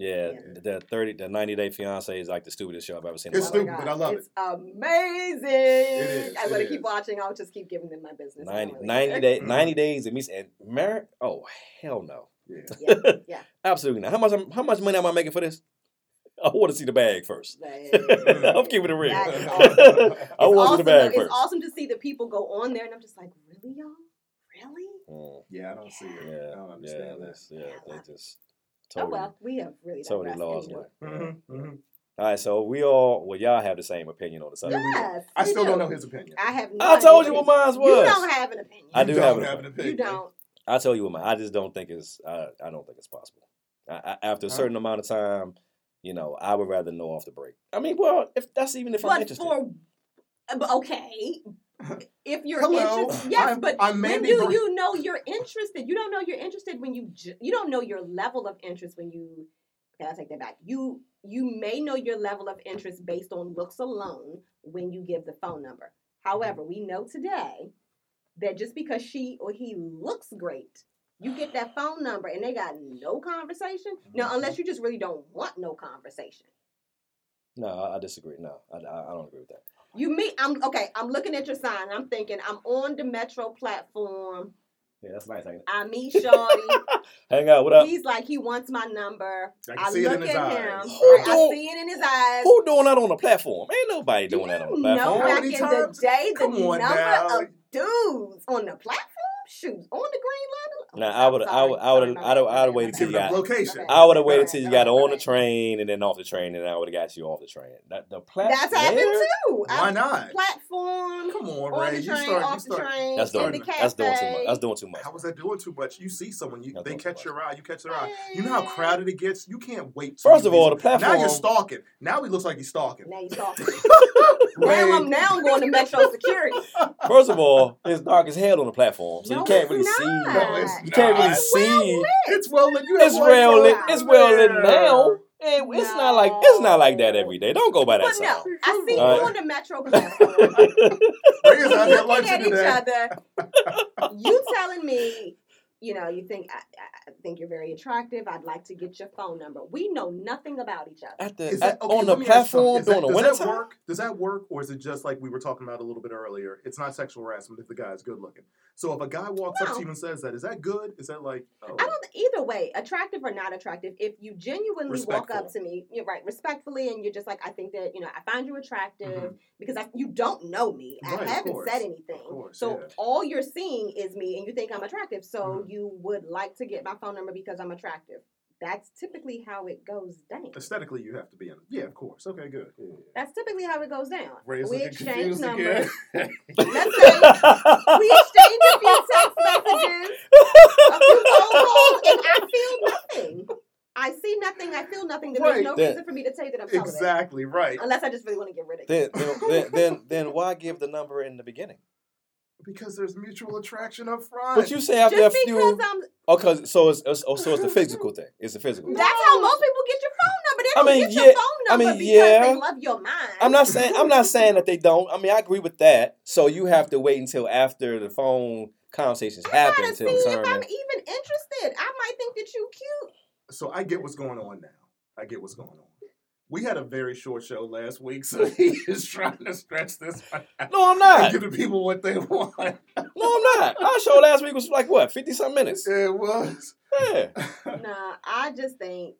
Yeah, Yeah. the thirty, the ninety day fiance is like the stupidest show I've ever seen. It's stupid, but I love Oh it's amazing. is, I'm it gonna is. keep watching. I'll just keep giving them my business. 90, don't really 90 care. day, Mhm. 90 days and me and married. Oh hell no! Yeah. Yeah, yeah. Absolutely not. How much? How much money am I making for this? I want to see the bag first. Like, I'm keeping it real. That is I want It's to see awesome, the bag though. first. It's awesome to see the people go on there, and I'm just like, really, y'all? Really? Mm, Yeah, I don't see it. I don't yeah, understand that. that's- yeah. They just Oh well, we have really totally digressed lost me. anyway. Mm-hmm, mm-hmm. All right, so we all, well, y'all have the same opinion on the subject. Yes, I still do. don't know his opinion. I have. No I told you what mine was. You was. don't have an opinion. I do have don't an have an opinion. You don't. I tell you what, man. I just don't think it's. I, I don't think it's possible. I, I, after a Huh? certain amount of time, you know, I would rather know off the break. I mean, well, if that's even if I'm interested. for uh, but okay, if you're Hello, interested, yes, I'm- but I'm when do Br- you know you're interested? You don't know you're interested when you ju- you don't know your level of interest when you. Okay, I take that back. You you may know your level of interest based on looks alone when you give the phone number. However, we know today that just because she or he looks great You get that phone number and they got no conversation. Now, mm-hmm. unless you just really don't want no conversation. No, I, I disagree. No, I, I, I don't agree with that. You meet, I'm okay. I'm looking at your sign. I'm thinking I'm on the metro platform. Yeah, that's nice. I meet Shawty. Hang out. What up? He's like he wants my number. I can I see it look in his at eyes. him. Who I don't- see it in his eyes. Who doing that on the platform? Ain't nobody Do doing that on the platform. know How back in times? the day the Come number now. of dudes on the platform? Shoot, on the green line. Nah, I would, I would, I would, Sorry, I would, I would wait bad, till you got. location. I would have waited Right, till you got on the train and then off the train, and I would have got you off the train. That the platform. That's happened too. Why not? Platform, Come on, on Ray. the You train, start. You off the start. train, That's doing. That's doing too much. That's doing too much. How was that doing too much? You see someone, you they catch your eye. You catch their eye. You know how crowded it gets. You can't wait. First of all, the platform. Now you're stalking. Now he looks like he's stalking. Now you talking. Ray, now I'm now going to Metro Security. First of all, it's dark as hell on the platform, so No, you can't it's really see. No, it's You can't really not. see. It's well lit. You It's lights well on lit. It's well lit everywhere. now. Hey, it's not like it's not like that every day. Don't go by that But no. I see you All right. on the Metro platform. Ray is looking lunching at each other. You telling me, you know, you think I, I think you're very attractive. I'd like to get your phone number. We know nothing about each other. At the Is at, that, okay, on the let me ask you platform. Is that- does that time. work? Does that work, or is it just like we were talking about a little bit earlier? It's not sexual harassment if the guy is good looking. So if a guy walks up to you and says that, is that good? Is that like? Oh, I don't. Either way, attractive or not attractive, if you genuinely walk up to me, you're right, respectfully, and you're just like, I think that you know, I find you attractive Mhm. because I, you don't know me. Right, I haven't course. said anything. Of course, so yeah. all you're seeing is me, and you think I'm attractive. So Mhm. You would like to get my phone number because I'm attractive. That's typically how it goes down. Aesthetically, you have to be in. Yeah, of course. Okay, good. Yeah. That's typically how it goes down. Ray's we exchange numbers. Let's say we exchange a few text messages, a few phone calls, and I feel nothing. I see nothing. I feel nothing. Then Right. there's no Then- reason for me to tell you that I'm celibate. exactly right. Unless I just really want to get rid of you. then, then, then, then, then why give the number in the beginning? Because there's mutual attraction up front. But you say after Just a few. because I'm. Oh, cause so it's, it's oh, so it's the physical thing. It's the physical. That's how most people get your phone number. They I don't mean, get yeah, your phone I mean, because yeah. they love your mind. I'm not saying I'm not saying that they don't. I mean, I agree with that. So you have to wait until after the phone conversations I happen gotta to see if I'm even interested. I might think that you cute. so I get what's going on now. I get what's going on. We had a very short show last week, so he is trying to stretch this out No, I'm not. give the people what they want. No, I'm not. Our show last week was like what, fifty some minutes. It was. Yeah. Nah, I just think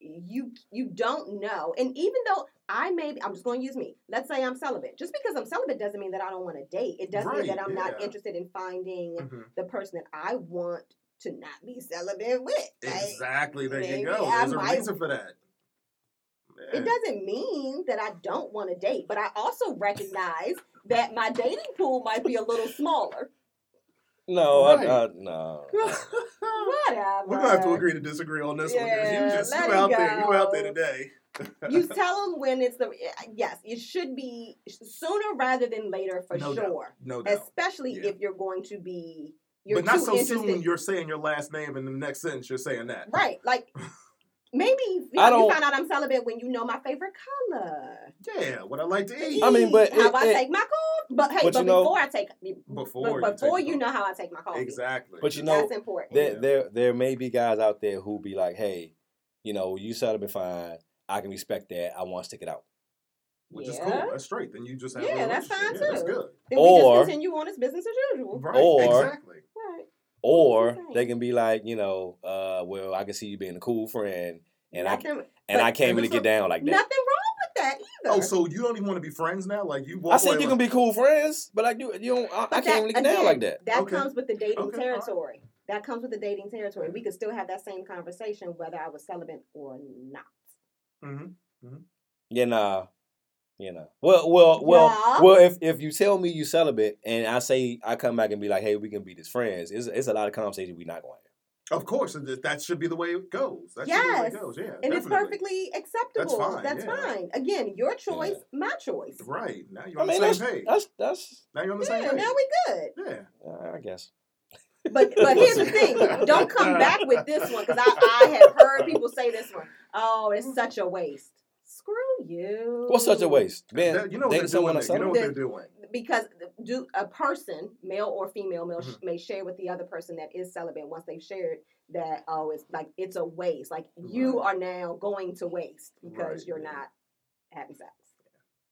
you you don't know. And even though I may be, I'm just going to use me. Let's say I'm celibate. Just because I'm celibate doesn't mean that I don't want to date. It doesn't mean that I'm not interested in finding Mhm. the person that I want to not be celibate with. Like, Exactly. There you go. I There's a might- reason for that. It doesn't mean that I don't want to date, but I also recognize that my dating pool might be a little smaller. No, Right. I, I, no. Whatever. We're gonna have to agree to disagree on this one. 'cause Yeah, You just let you it out there. You out there today. you tell them when it's the yes it should be sooner rather than later for No doubt. sure no doubt. especially Yeah. if you're going to be you're But not so interested soon. You're saying your last name, and the next sentence you're saying that. right like maybe you, I know, you don't- find out i'm celibate when you know my favorite color Yeah. What I like to eat. I mean, but how it- i it- take my call but hey but but, you know- before i take Before but before take you know how i take my coffee Exactly. But you know, that's important there Yeah. there there may be guys out there who be like, hey, you know, you celibate fine. I can respect that. I want to stick it out. Which is cool. That's straight. Then you just have a Yeah, that's fine, Yeah, that's too. good. then or- we just continue on as business as usual Right. Or- exactly. Right Or they can be like, you know, uh, well, I can see you being a cool friend, and I nothing, and I can't and really get down like that. nothing wrong with that either Oh, so you don't even want to be friends now? Like you walk I said you like- can be cool friends, but like you, you don't. I, I But can't really get down like that. That Okay. comes with the dating Okay, all right. territory. That comes with the dating territory. We could still have that same conversation whether I was celibate or not. mm-hmm Yeah, nah. You know. Well, well, well, Yeah. well. If if you tell me you celibate, and I say I come back and be like, hey, we can be just friends. It's, it's a lot of conversation we not going to. Of course, and that- that should be the way it goes. That should be Yes. the way it goes. Yeah, And it's perfectly acceptable. That's fine, That's yeah. fine. Again, your choice, my choice. Right now you're I on mean, the same page. that's that's. now you're on the Yeah, same page. now we good. yeah. Uh, I guess. But but here's the thing. Don't come back with this one because I, I have heard people say this one. Oh, it's such a waste. Screw you. What's such a waste? Man, That- you know what they're doing. You know what they're doing. because do a person, male or female, may, Mhm. may share with the other person that is celibate once they've shared that oh it's like it's a waste. Like you are now going to waste because Right, you're yeah. not having sex.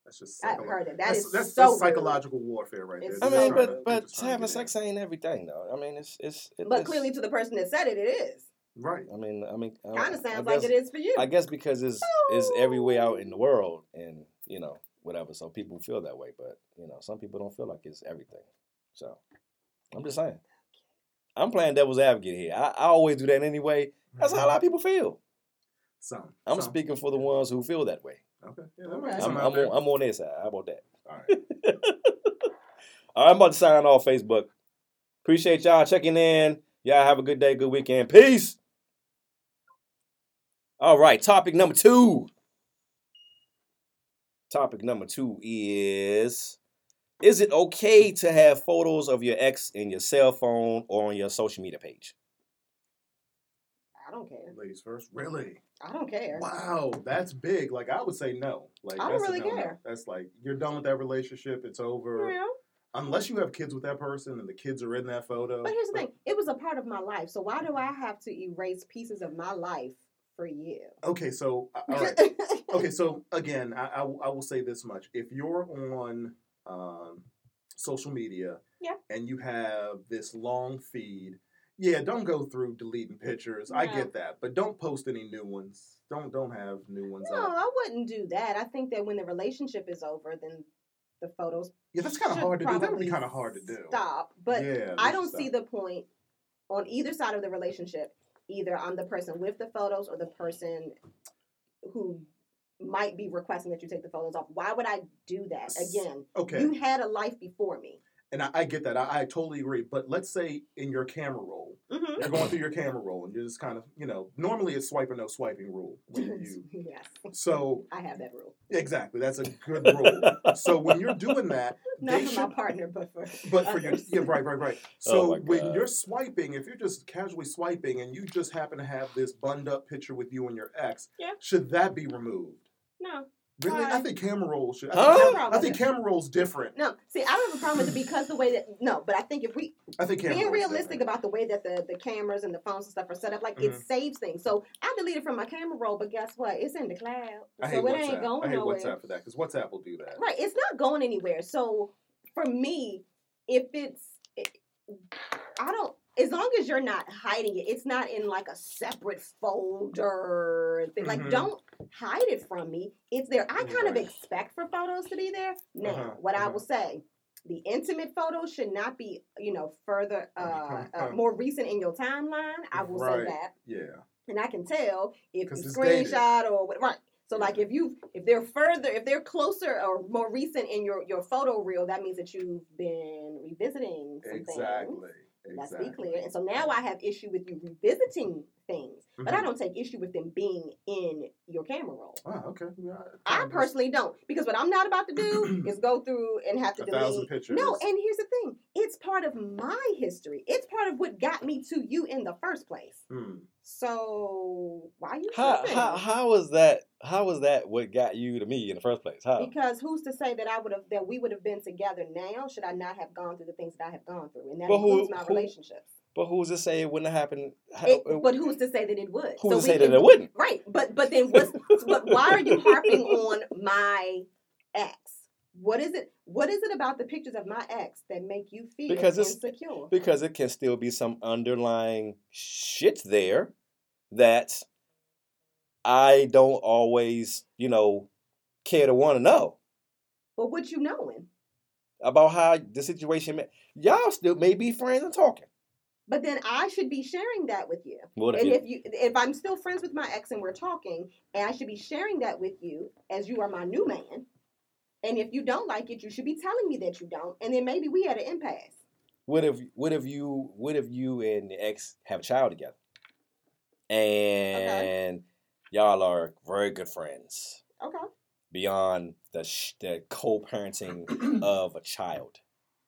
That's just I've heard it. That that's, is that's, so that's rude. psychological warfare right It's there. I They're mean, just trying to- but but just trying to having sex ain't everything though. I mean, it's it's. it- But it's- clearly, to the person that said it, it is. Right. I mean, I mean, I- Kind of I sounds guess- like it is for you. I guess because it's it's everywhere out in the world, and you know whatever, so people feel that way. But you know, some people don't feel like it's everything. So I'm just saying, I'm playing devil's advocate here. I, I always do that anyway. That's how a mm-hmm. lot of people feel. Some. I'm some. speaking for the ones who feel that way. Okay. Yeah, there might be I'm, I'm, out there. on, I'm on their side. How about that? All right. All right, I'm about to sign off Facebook. Appreciate y'all checking in. Y'all have a good day, good weekend. Peace. All right, topic number two. Topic number two is Is it okay to have photos of your ex in your cell phone or on your social media page? I don't care. Ladies first. Really? I don't care. Wow, that's big. Like I would say no. Like I don't that's really no-no. care. That's like you're done with that relationship. It's over. Yeah. Unless you have kids with that person and the kids are in that photo. But here's the thing: it was a part of my life. So why do I have to erase pieces of my life for you? Okay, so all right. okay, so again, I, I, will- I will say this much: if you're on um, social media, Yeah. and you have this long feed, yeah, don't go through deleting pictures. I get that, but don't post any new ones. Don't don't have new ones No, up. I wouldn't do that. I think that when the relationship is over, then the photos Yeah, that's kind of hard to do. That would be kind of hard to do. Stop. But yeah, I don't should see the point on either side of the relationship. Either I'm the person with the photos or the person who might be requesting that you take the photos off. Why would I do that? Again, Okay, you had a life before me. And I, I get that. I, I totally agree. But let's say in your camera roll, Mm-hmm. you're going through your camera roll, and you're just kind of, you know, normally it's swipe or no swiping rule. When you, yes, so I have that rule. exactly, that's a good rule. so when you're doing that, Not they for should, my partner, but for but for your yeah, right, right, right. Oh So my when you're swiping, if you're just casually swiping and you just happen to have this bunded up picture with you and your ex, Yeah. should that be removed? No, Really, I think camera roll should. I think, No cam- I think camera roll's different. no. See, I don't have a problem with it because the way that no, but I think if we I think camera being realistic different. about the way that the, the cameras and the phones and stuff are set up, like Mhm. it saves things. So I deleted from my camera roll, but guess what? It's in the cloud, I hate so it WhatsApp. ain't going I hate nowhere. WhatsApp for that because WhatsApp will do that. Right, it's not going anywhere. So for me, if it's, it, I don't. As long as you're not hiding it, it's not in like a separate folder. thing. Like, Mhm. don't hide it from me. It's there. I kind of expect for photos to be there. Now, Uh-huh, what I uh-huh. will say, the intimate photos should not be, you know, further, uh, uh more recent in your timeline. I will Right. say that Yeah. and I can tell if you it's dated. screenshot or what, right. So like if you if they're further if they're closer or more recent in your your photo reel, that means that you've been revisiting Exactly. things. Let's be clear. And so now I have issue with you revisiting things, but I Mhm. don't take issue with them being in your camera roll. Oh, okay. Yeah, I kinda personally don't because what I'm not about to do is go through and have to a thousand pictures. No, and here's the thing: it's part of my history. It's part of what got me to you in the first place. Hmm. So why you How tripping? how how was that? How was that what got you to me in the first place? How? Because who's to say that I would have that we would have been together now? Should I not have gone through the things that I have gone through, and that But who- includes my who- relationships? But who's to say it wouldn't have happened? How- It, but who's to say that it would? who's So to say that it wouldn't? Right, but but then what's but why are you harping on my ex? What is it? What is it about the pictures of my ex that make you feel Because it's- insecure? Because it can still be some underlying shit there that I don't always, you know, care to want to know But what you knowing? about how the situation. Y'all still may be friends and talking. But then I should be sharing that with you. What if and you, if you if I'm still friends with my ex and we're talking, and I should be sharing that with you as you are my new man. And if you don't like it, you should be telling me that you don't, and then maybe we had an impasse. what if what if you what if you and the ex have a child together and y'all are very good friends Okay. beyond the sh- the co-parenting of a child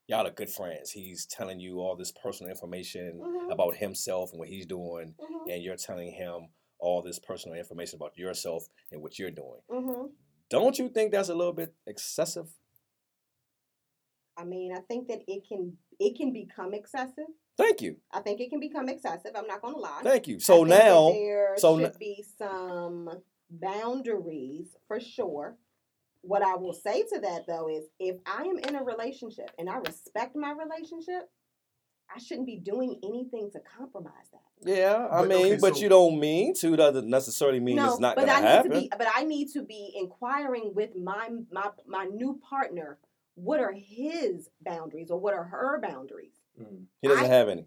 y'all are good friends he's telling you all this personal information Mhm. about himself and what he's doing Mhm. and you're telling him all this personal information about yourself and what you're doing. hmm Don't you think that's a little bit excessive? I mean, I think that it can it can become excessive. Thank you. I think it can become excessive. I'm not going to lie. Thank you. So now, there so should n- be some boundaries for sure. What I will say to that though is, if I am in a relationship and I respect my relationship, I shouldn't be doing anything to compromise that. yeah, I But, mean, okay, but so- you don't mean to doesn't necessarily mean no, it's not but gonna I need happen. to be, but I need to be inquiring with my my my new partner. What are his boundaries or what are her boundaries? Mm. he doesn't I- have any.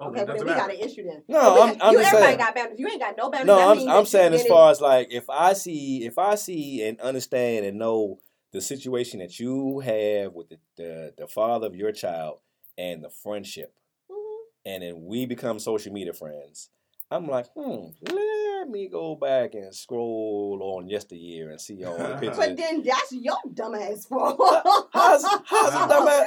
Oh, Okay, it well, then doesn't we got matter. an issue then. No, So I'm- got- I'm you, just everybody saying. got boundaries. You ain't got no boundaries. No, That I'm means I'm that saying as far as like if I see if I see and understand and know the situation that you have with the the, the father of your child and the friendship, in- Mhm. and then we become social media friends. I'm like, hmm, let me go back and scroll on yesteryear and see all the pictures. But then that's your dumbass fault. how's how's it dumb?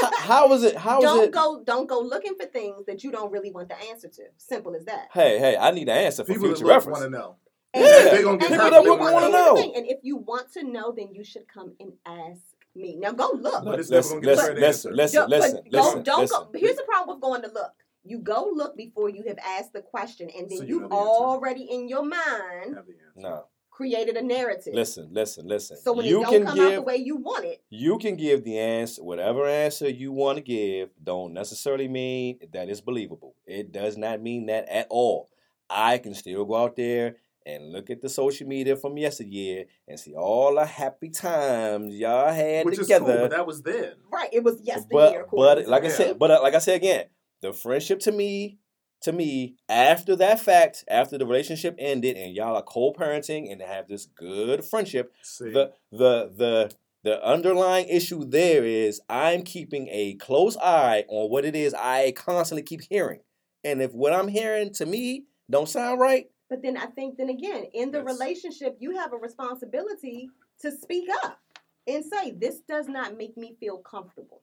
How, how is it? How is don't it? go don't go looking for things that you don't really want the answer to. Simple as that. Hey, hey, I need an answer for People future look reference. want to know. And, Yeah, they gonna get and- hurt People that if they would wanna want to and here's the know. And if you want to know, then you should come and ask me. Now go look. But it's Listen, never gonna get listen, straight listen, answer. listen, Don't- but listen, go- listen, don't listen. go. Here's the problem with going to look. You go look before you have asked the question, and then So you you've the already in your mind Have the answer. No, created a narrative. listen, listen, listen. So when you it don't can come out the way you want it, you can give the answer, whatever answer you want to give. Don't necessarily mean that it's believable. It does not mean that at all. I can still go out there and look at the social media from yesteryear and see all the happy times y'all had Which is cool, together. but that was then. right? It was yesteryear. but according but to like I said, but uh, like I said again, the friendship to me, to me, after that fact, after the relationship ended, and y'all are co-parenting and have this good friendship, See, the the the the underlying issue there is I'm keeping a close eye on what it is I constantly keep hearing, and if what I'm hearing to me don't sound right, But then I think, then again, in the That's- relationship, you have a responsibility to speak up and say, "This does not make me feel comfortable."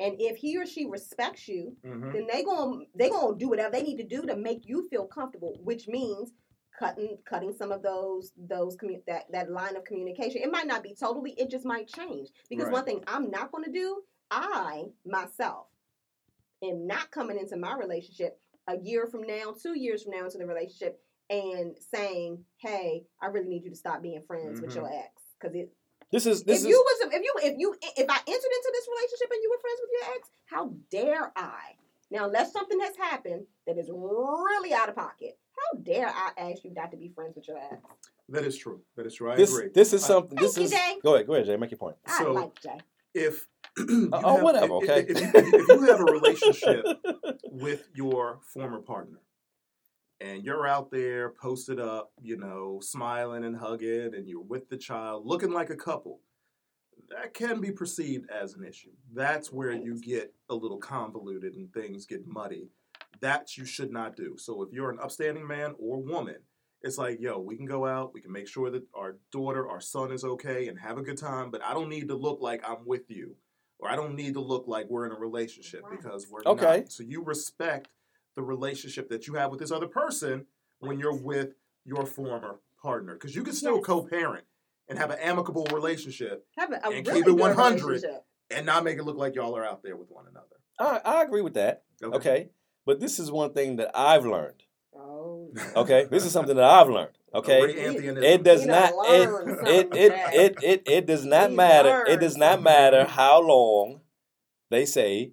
And if he or she respects you, Mhm. then they going they gonna do whatever they need to do to make you feel comfortable, which means cutting cutting some of those those commu- that that line of communication. It might not be totally, it just might change. Because one thing I'm not going to do, I myself am not coming into my relationship a year from now, two years from now into the relationship, and saying, "Hey, I really need you to stop being friends with Mhm. your ex." Because it, this is this if is you was, if you, if you, if I entered into this relationship and you were friends with your ex, how dare I? Now, unless something has happened that is really out of pocket, how dare I ask you not to be friends with your ex? that is true. That is true. I this agree. this is I- something. This Thank you, is Jay. go ahead, go ahead, Jay, make your point. I So- like Jay. if Uh, you oh, whatever, if- okay. If, if, you, if you have a relationship with your former partner and you're out there posted up, you know, smiling and hugging, and you're with the child, looking like a couple, that can be perceived as an issue. That's where you get a little convoluted and things get muddy. That you should not do. So if you're an upstanding man or woman, it's like, yo, we can go out, we can make sure that our daughter, our son is okay and have a good time, but I don't need to look like I'm with you. Or I don't need to look like we're in a relationship Right. because we're Okay. not. So you respect the relationship that you have with this other person when you're with your former partner. Because you can still Yes. co-parent and have an amicable relationship Have a, a And really keep it 100. and not make it look like y'all are out there with one another. I, I agree with that. Okay, but this is one thing that I've learned. Okay, this is something that I've learned. Okay, it does not it, it it, it it it does not We matter. It does not matter how long they say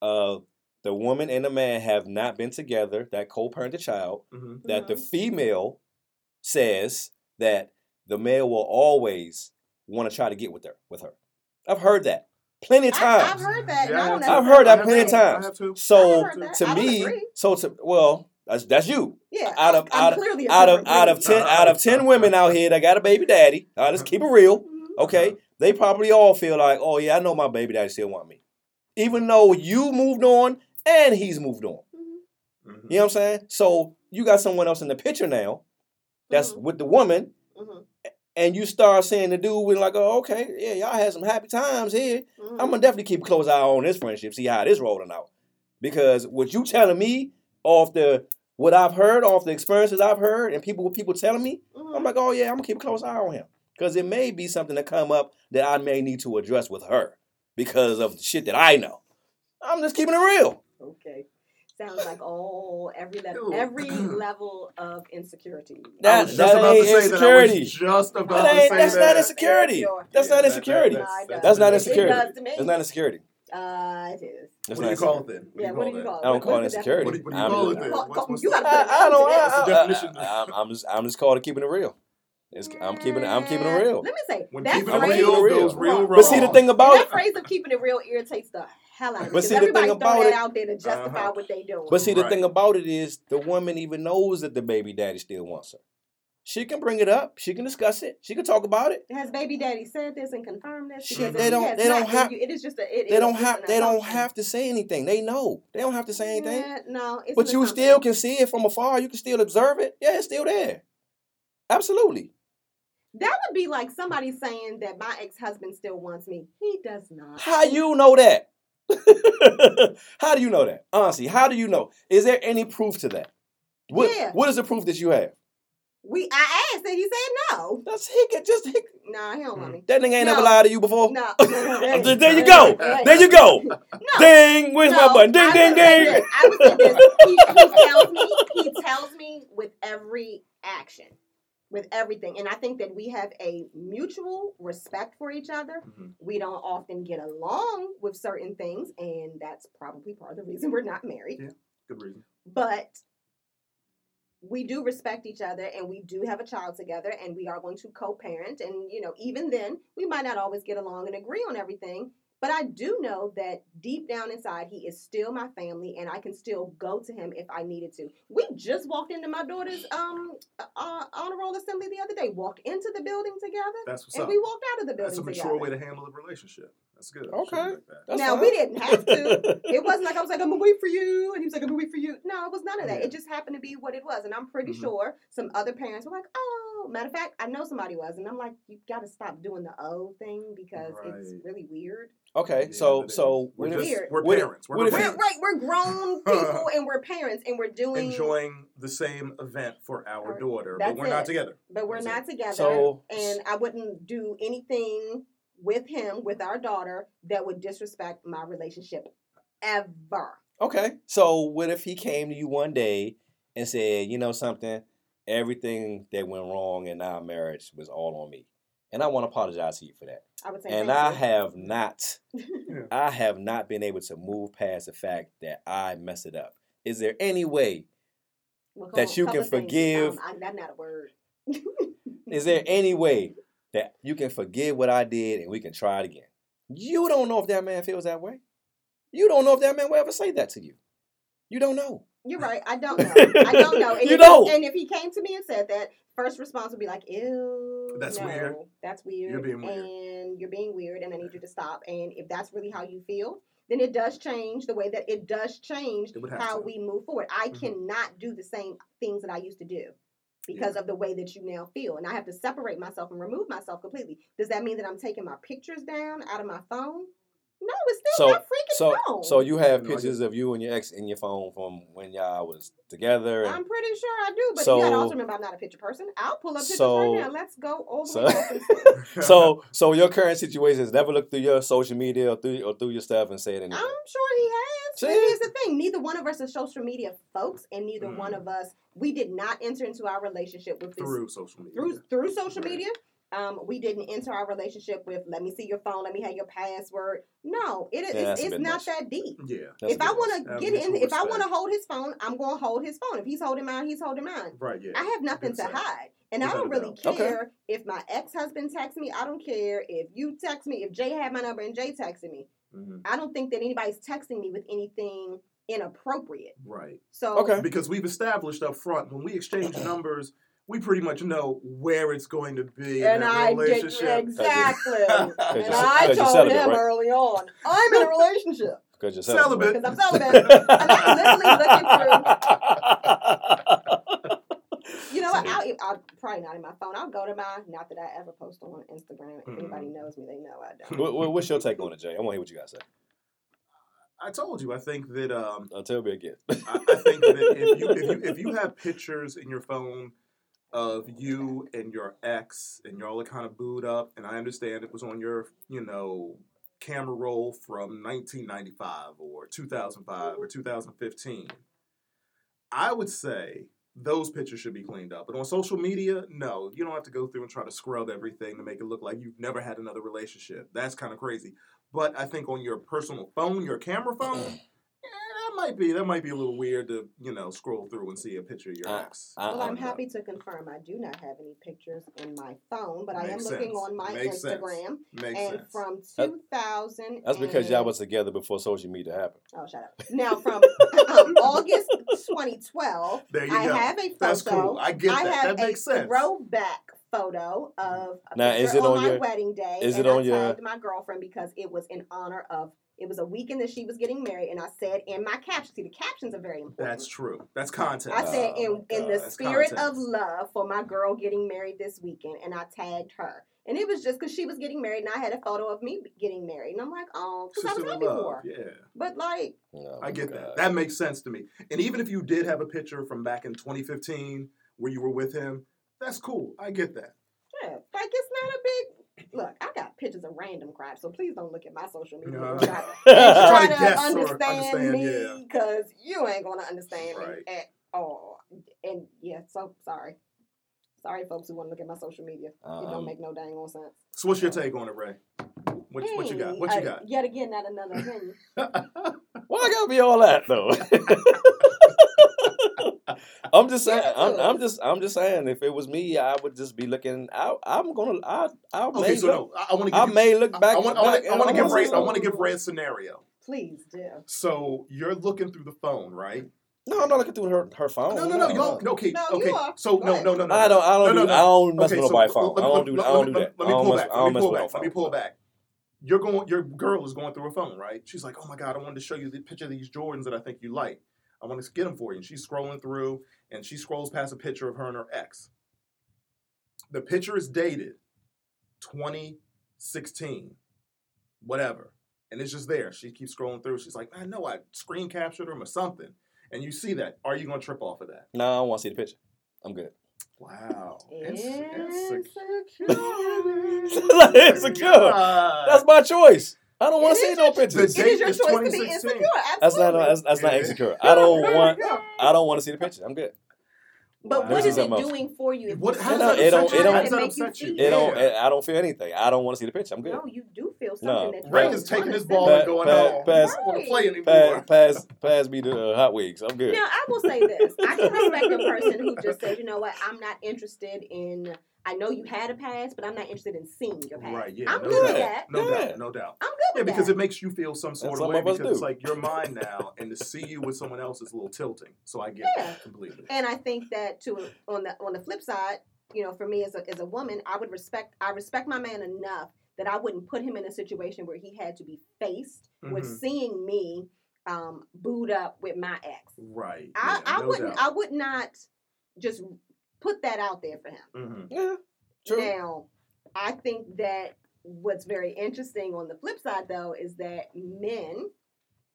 uh the woman and the man have not been together that co-parent the child Mhm. that the Mhm. female says that the male will always want to try to get with her with her. I've heard that plenty of times. I've heard that. Yeah, I I've heard that plenty of times. I have too. So to me, agree. so to well, that's that's you. Yeah, Out of- I'm, out of- Out of out of ten out of ten women out here that got a baby daddy, all right, let's keep it real. Mhm. Okay, they probably all feel like, oh yeah, I know my baby daddy still want me, even though you moved on and he's moved on. Mhm. Mhm. You know what I'm saying? So you got someone else in the picture now, that's Mhm. with the woman, Mhm. and you start seeing the dude with like, oh okay, yeah, y'all had some happy times here. Mhm. I'm gonna definitely keep a close eye on this friendship, see how this rolling out. Because what you telling me off the what I've heard off the experiences I've heard and people people telling me. I'm mm-hmm. like, oh yeah, I'm gonna keep a close eye on him because it may be something that come up that I may need to address with her because of the shit that I know. I'm just keeping it real. Okay. Sounds like all every level every level of insecurity. I That- was just about to ain't say that. I insecurity. was just about That to ain't, say that's that. not insecurity. That's Yeah, not insecurity. that- Nah, it. That's not insecurity. does to me. That's not insecurity. Uh, it is. That's What do not you call it insecurity. then? Yeah, what do you call it? I don't What- call it insecurity. What do you, what do you I'm call it then? Call- What's, what's you the- gotta I, I don't. What's the I, definition? I, I, I'm just. I'm just called keeping it real. It's, I'm keeping it. I'm keeping it real. Let me say When that keeping it phrase, real goes real wrong. But see the thing about that it. phrase of keeping it real irritates the hell out of me. But see, the thing about throw that it- out there to justify Uh-huh. what they doing. But see, the Right. thing about it is, the woman even knows that the baby daddy still wants her. She can bring it up. She can discuss it. She can talk about it. has baby daddy said this and confirmed this? Because they don't- they don't have- It is just a. It They don't have. They don't have to say anything. They know. They don't have to say anything. Yeah, no, But you still can see it from afar. You can still observe it. Yeah, it's still there. Absolutely. That would be like somebody saying that my ex husband still wants me. He does not. How you know that? how do you know that? Honestly, how do you know? Is there any proof to that? What, Yeah. what is the proof that you have? We I asked and he said no. That's he can just he, Nah, he don't want me. that nigga ain't No. never lied to you before. No. there, there you go. There you go. No. Ding. Where's my button? Ding, I ding, ding. this. I would say this. He, he tells me. He tells me with every action, with everything, and I think that we have a mutual respect for each other. Mhm. We don't often get along with certain things, and that's probably part of the reason we're not married. Yeah. Good reason. But we do respect each other and we do have a child together and we are going to co-parent. And you know even then we might not always get along and agree on everything but i do know that deep down inside he is still my family and i can still go to him if i needed to we just walked into my daughter's um uh, honor roll assembly the other day walked into the building together That's what's and up. we walked out of the building. That's a mature together way to handle a relationship. That's good. Okay. Shit like that. That's now fine. we didn't have to it wasn't like I was like, I'm gonna wait for you, and he was like, I'm gonna wait for you. No, it was none of that. Yeah. It just happened to be what it was, and I'm pretty Mhm. sure some other parents were like, oh, matter of fact, I know somebody was, and I'm like, you got to stop doing the O thing because it's really weird. Okay, Yeah, so so we're just Weird. we're parents. We're what if We're, he- parents. right, we're grown people, and we're parents, and we're doing, enjoying the same event for our Alright. daughter, That's but we're not together. but we're That's not together, So- and I wouldn't do anything with him, with our daughter, that would disrespect my relationship ever. okay, so what if he came to you one day and said, you know something, everything that went wrong in our marriage was all on me, and I want to apologize to you for that. I would say, and I you. have not, I have not been able to move past the fact that I messed it up. Is there any way? Well, that couple- you can forgive- Um, I, that's not a word. Is there any way that you can forgive what I did and we can try it again? You don't know if that man feels that way. You don't know if that man will ever say that to you. You don't know. You're right. I don't know. I don't know. And You if, don't. And if he came to me and said that, first response would be like, "Ew, That's no, weird. That's weird. You're being weird." And you're being weird, and I need you to stop. And if that's really how you feel, then it does change the way that it does change It how to. we move forward. I Mhm. cannot do the same things that I used to do. Because of the way that you now feel. And I have to separate myself and remove myself completely. Does that mean that I'm taking my pictures down out of my phone? No, it's still So- my freaking So, phone. so you have pictures of you and your ex in your phone from when y'all was together. And I'm pretty sure I do, but So- you gotta also remember I'm not a picture person. I'll pull up pictures So- right now. Let's go over. so- way back. and- so, so your current situation is never look through your social media or through or through your stuff and say it I'm sure he has. See? here's the thing: neither one of us is social media folks, and neither Mm. one of us we did not enter into our relationship with this through social media. through through social Right. media. Um, we didn't enter our relationship with "Let me see your phone, let me have your password." No, it is Yeah, it's, it's not much. that deep. Yeah. If I want to get in, mutual if I want to hold his phone, I'm going to hold his phone. If he's holding mine, he's holding mine. Right. Yeah. I have nothing to hide. And I don't a really doubt. Okay. care if my ex husband texts me. I don't care if you text me. If Jay had my number and Jay texted me, Mhm. I don't think that anybody's texting me with anything inappropriate. Right. So Okay. Because we've established up front when we exchange numbers, we pretty much know where it's going to be in And that I did relationship. exactly. And you're- I cause you're told celibate, him right? early on, I'm in a relationship Because you're Celibate. because I'm celibate. And I'm literally looking through. You know what? I'll, I'll probably not in my phone. I'll go to my. Not that I ever post on Instagram. If anybody knows me, they know I don't. What- what- what's your take on it, Jay? I want to hear what you guys say. I told you. I think that um, I'll tell me again. I, I think that if you, if you if you have pictures in your phone of you and your ex, and y'all are kind of booed up, and I understand it was on your you know camera roll from 1995 or 2005 or 2015. I would say those pictures should be cleaned up. But on social media, no, you don't have to go through and try to scrub everything to make it look like you've never had another relationship. That's kind of crazy. But I think on your personal phone, your camera phone, might be that might be a little weird to you know scroll through and see a picture of your Uh, ex. I- Well, I- I'm happy to confirm I do not have any pictures in my phone, but I am Makes looking on my Makes sense. Instagram. Makes and sense. from 2000. That's because y'all was together before social media happened. Oh, shut up. Now, from um, August 2012, there you I go. have a photo. That's cool. I get I that. have That makes a sense. throwback photo of a Now, is it on, on my your- wedding day. is and it on I your- my girlfriend because it was in honor of. It was a weekend that she was getting married, and I said in my caption. See, the captions are very important. That's true. That's content. I said Oh, in my in the that's spirit of love for my girl getting married this weekend, and I tagged her. And it was just because she was getting married, and I had a photo of me getting married, and I'm like, oh, because I was Sisterly happy love. for. Yeah. But like, Oh, I get God. that. That makes sense to me. And even if you did have a picture from back in 2015 where you were with him, that's cool. I get that. yeah, like it's not a big. Look, I got pictures of random crap, so please don't look at my social media No. and try, and Try try to to understand, understand, me yeah. because you ain't gonna understand Right. me at all. And yeah, so sorry, sorry, folks who want to look at my social media. it Um, don't make no dang on sense. So what's your take on it, Ray? What, what you got? What you uh, got? Yet again, not another opinion. Why I gotta be all that though? I'm just saying. I'm, I'm just. I'm just saying. If it was me, I would just be looking. I, I'm gonna. I. I may. Okay, so look, no, I, I want to I you, may look back. I want, I I want to give wanna Ray, I want to give Ray a scenario. Please do. So you're looking through the phone, right? No, I'm not looking through her her phone. no, no, no, y'all. no, Okay, No, you okay. are. So no, no, no, no. I don't. I don't. No, do, no, I don't mess Okay, with so phone. let I me- don't do. let- I don't let do me- that. Let me pull back. Let me pull back. Let me pull back. You're going. Your girl is going through her phone, right? She's like, "Oh my god, I wanted to show you the picture of these Jordans that I think you like. I want to get them for you." And she's scrolling through, and she scrolls past a picture of her and her ex. The picture is dated 2016, whatever, and it's just there. She keeps scrolling through. She's like, "I know I screen captured them or something." And you see that. Are you going to trip off of that? No, I don't want to see the picture. I'm good. Wow. Insecurity. Insecure. Oh That's my choice. I don't want to see no pictures. The It is your date is choice to be 2016. insecure. That's not. That's, that's not insecure. I don't want. I don't want to see the picture. I'm good. But Wow. what This is is it doing for you? If What- how does that something, upset you? It don't- it does don't- make you upset you? It don't. Yeah. I don't feel anything. I don't want to see the picture. I'm good. No, you do feel No. something that Ray don't is taking wanna his ball Pa- and going pa- home. pass- I don't want to play anymore. Pass, pass, pass me the uh, hot wigs. I'm good. Now, I will say this. I can respect a person who just says, you know what, I'm not interested in, I know you had a past, but I'm not interested in seeing your past. Right, yeah, I'm no good with doubt. that. No Yeah. doubt, no doubt. I'm good Yeah, with because that. it makes you feel some sort And of way of us because it's do. like your mind now, and to see you with someone else is a little tilting. So I get Yeah. that completely. and I think that to on the on the flip side, you know, for me as a as a woman, I would respect I respect my man enough that I wouldn't put him in a situation where he had to be faced with Mhm. seeing me um, booed up with my ex. Right. I, yeah, I no wouldn't doubt. I would not just put that out there for him. Mhm. Yeah. True. Now, I think that what's very interesting on the flip side though is that men,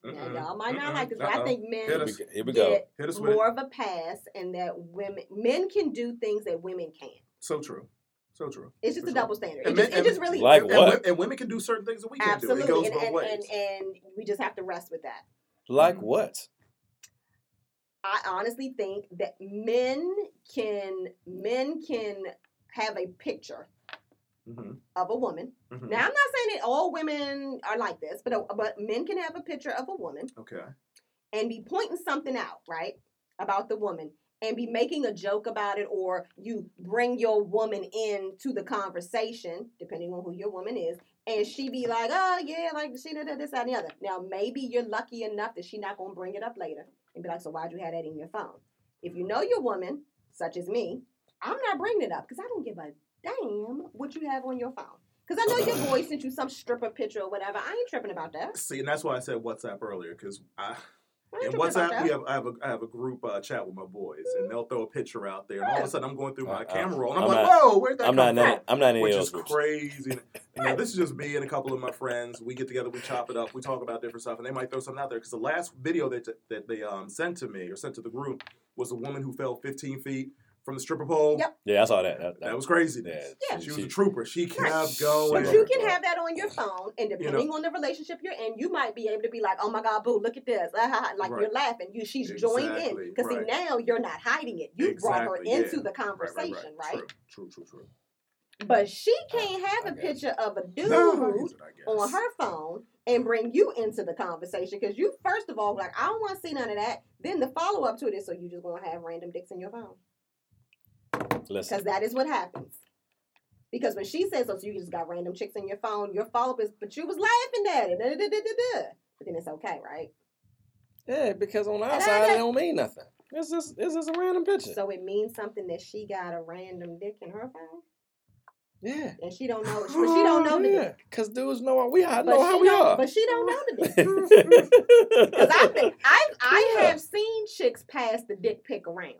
now Mm-mm. y'all might not Mm-mm. like this, but I Uh-oh. think Hit men us. Here we, go. get Hit us more it. of a pass and that women men can do things that women can't. So true. So true. It's just For a sure. double standard. It And just, men- it just really Like and, what? wo- and women can do certain things that we can't do. Absolutely, and, and, and and we just have to rest with that. Like Mhm. what? I honestly think that men can men can have a picture Mhm. of a woman. Mhm. Now I'm not saying that all women are like this, but but men can have a picture of a woman Okay. and be pointing something out, right, about the woman and be making a joke about it or you bring your woman into the conversation depending on who your woman is and she be like, "Oh, yeah, like she did this that and the other." Now, maybe you're lucky enough that she not going to bring it up later and be like, "So why'd you have that in your phone?" If you know your woman, such as me, I'm not bringing it up because I don't give a damn what you have on your phone. Because I know your boy sent you some stripper picture or whatever. I ain't tripping about that. See, and that's why I said WhatsApp earlier because I, I ain't In tripping WhatsApp, we have I have a I have a group uh, chat with my boys, and they'll throw a picture out there, and all of a sudden I'm going through my Uh, camera roll, and I'm, I'm like, not- "Whoa, where'd that I'm come not. From?" any, I'm not in any Which of is those groups. crazy. You know, this is just me and a couple of my friends. We get together, we chop it up, we talk about different stuff, and they might throw something out there. Because the last video that that they um, sent to me or sent to the group was a woman who fell 15 feet from the stripper pole. Yep. Yeah, I saw that. That, That was crazy. Yeah, Yeah. She was a trooper. She kept Right. going. But you can have that on your phone, and You depending on the relationship you're in, you might be able to be like, "Oh my God, boo, look at this!" Ah, ha, ha," like Right. you're laughing. You, she's joined in because right. see now you're not hiding it. You brought her into yeah. the conversation, right? True, true, true, true. But she can't I have a guess. picture of a dude No, I guess- I guess. on her phone and bring you into the conversation because you first of all like I don't want to see none of that. Then the follow up to it is so you just gonna have random dicks in your phone Listen, because that is what happens. Because when she says so, so you just got random chicks in your phone. Your follow up is, but you was laughing at it. Da, da, da. But then it's okay, right? yeah, because on the And I outside it don't mean nothing. It's just it's just a random picture. So it means something that she got a random dick in her phone, yeah. and she don't know. But she don't know the dick. Because dudes know we I know how we are. But she don't know the dick. Because I think I I Yeah. have seen chicks pass the dick pic around.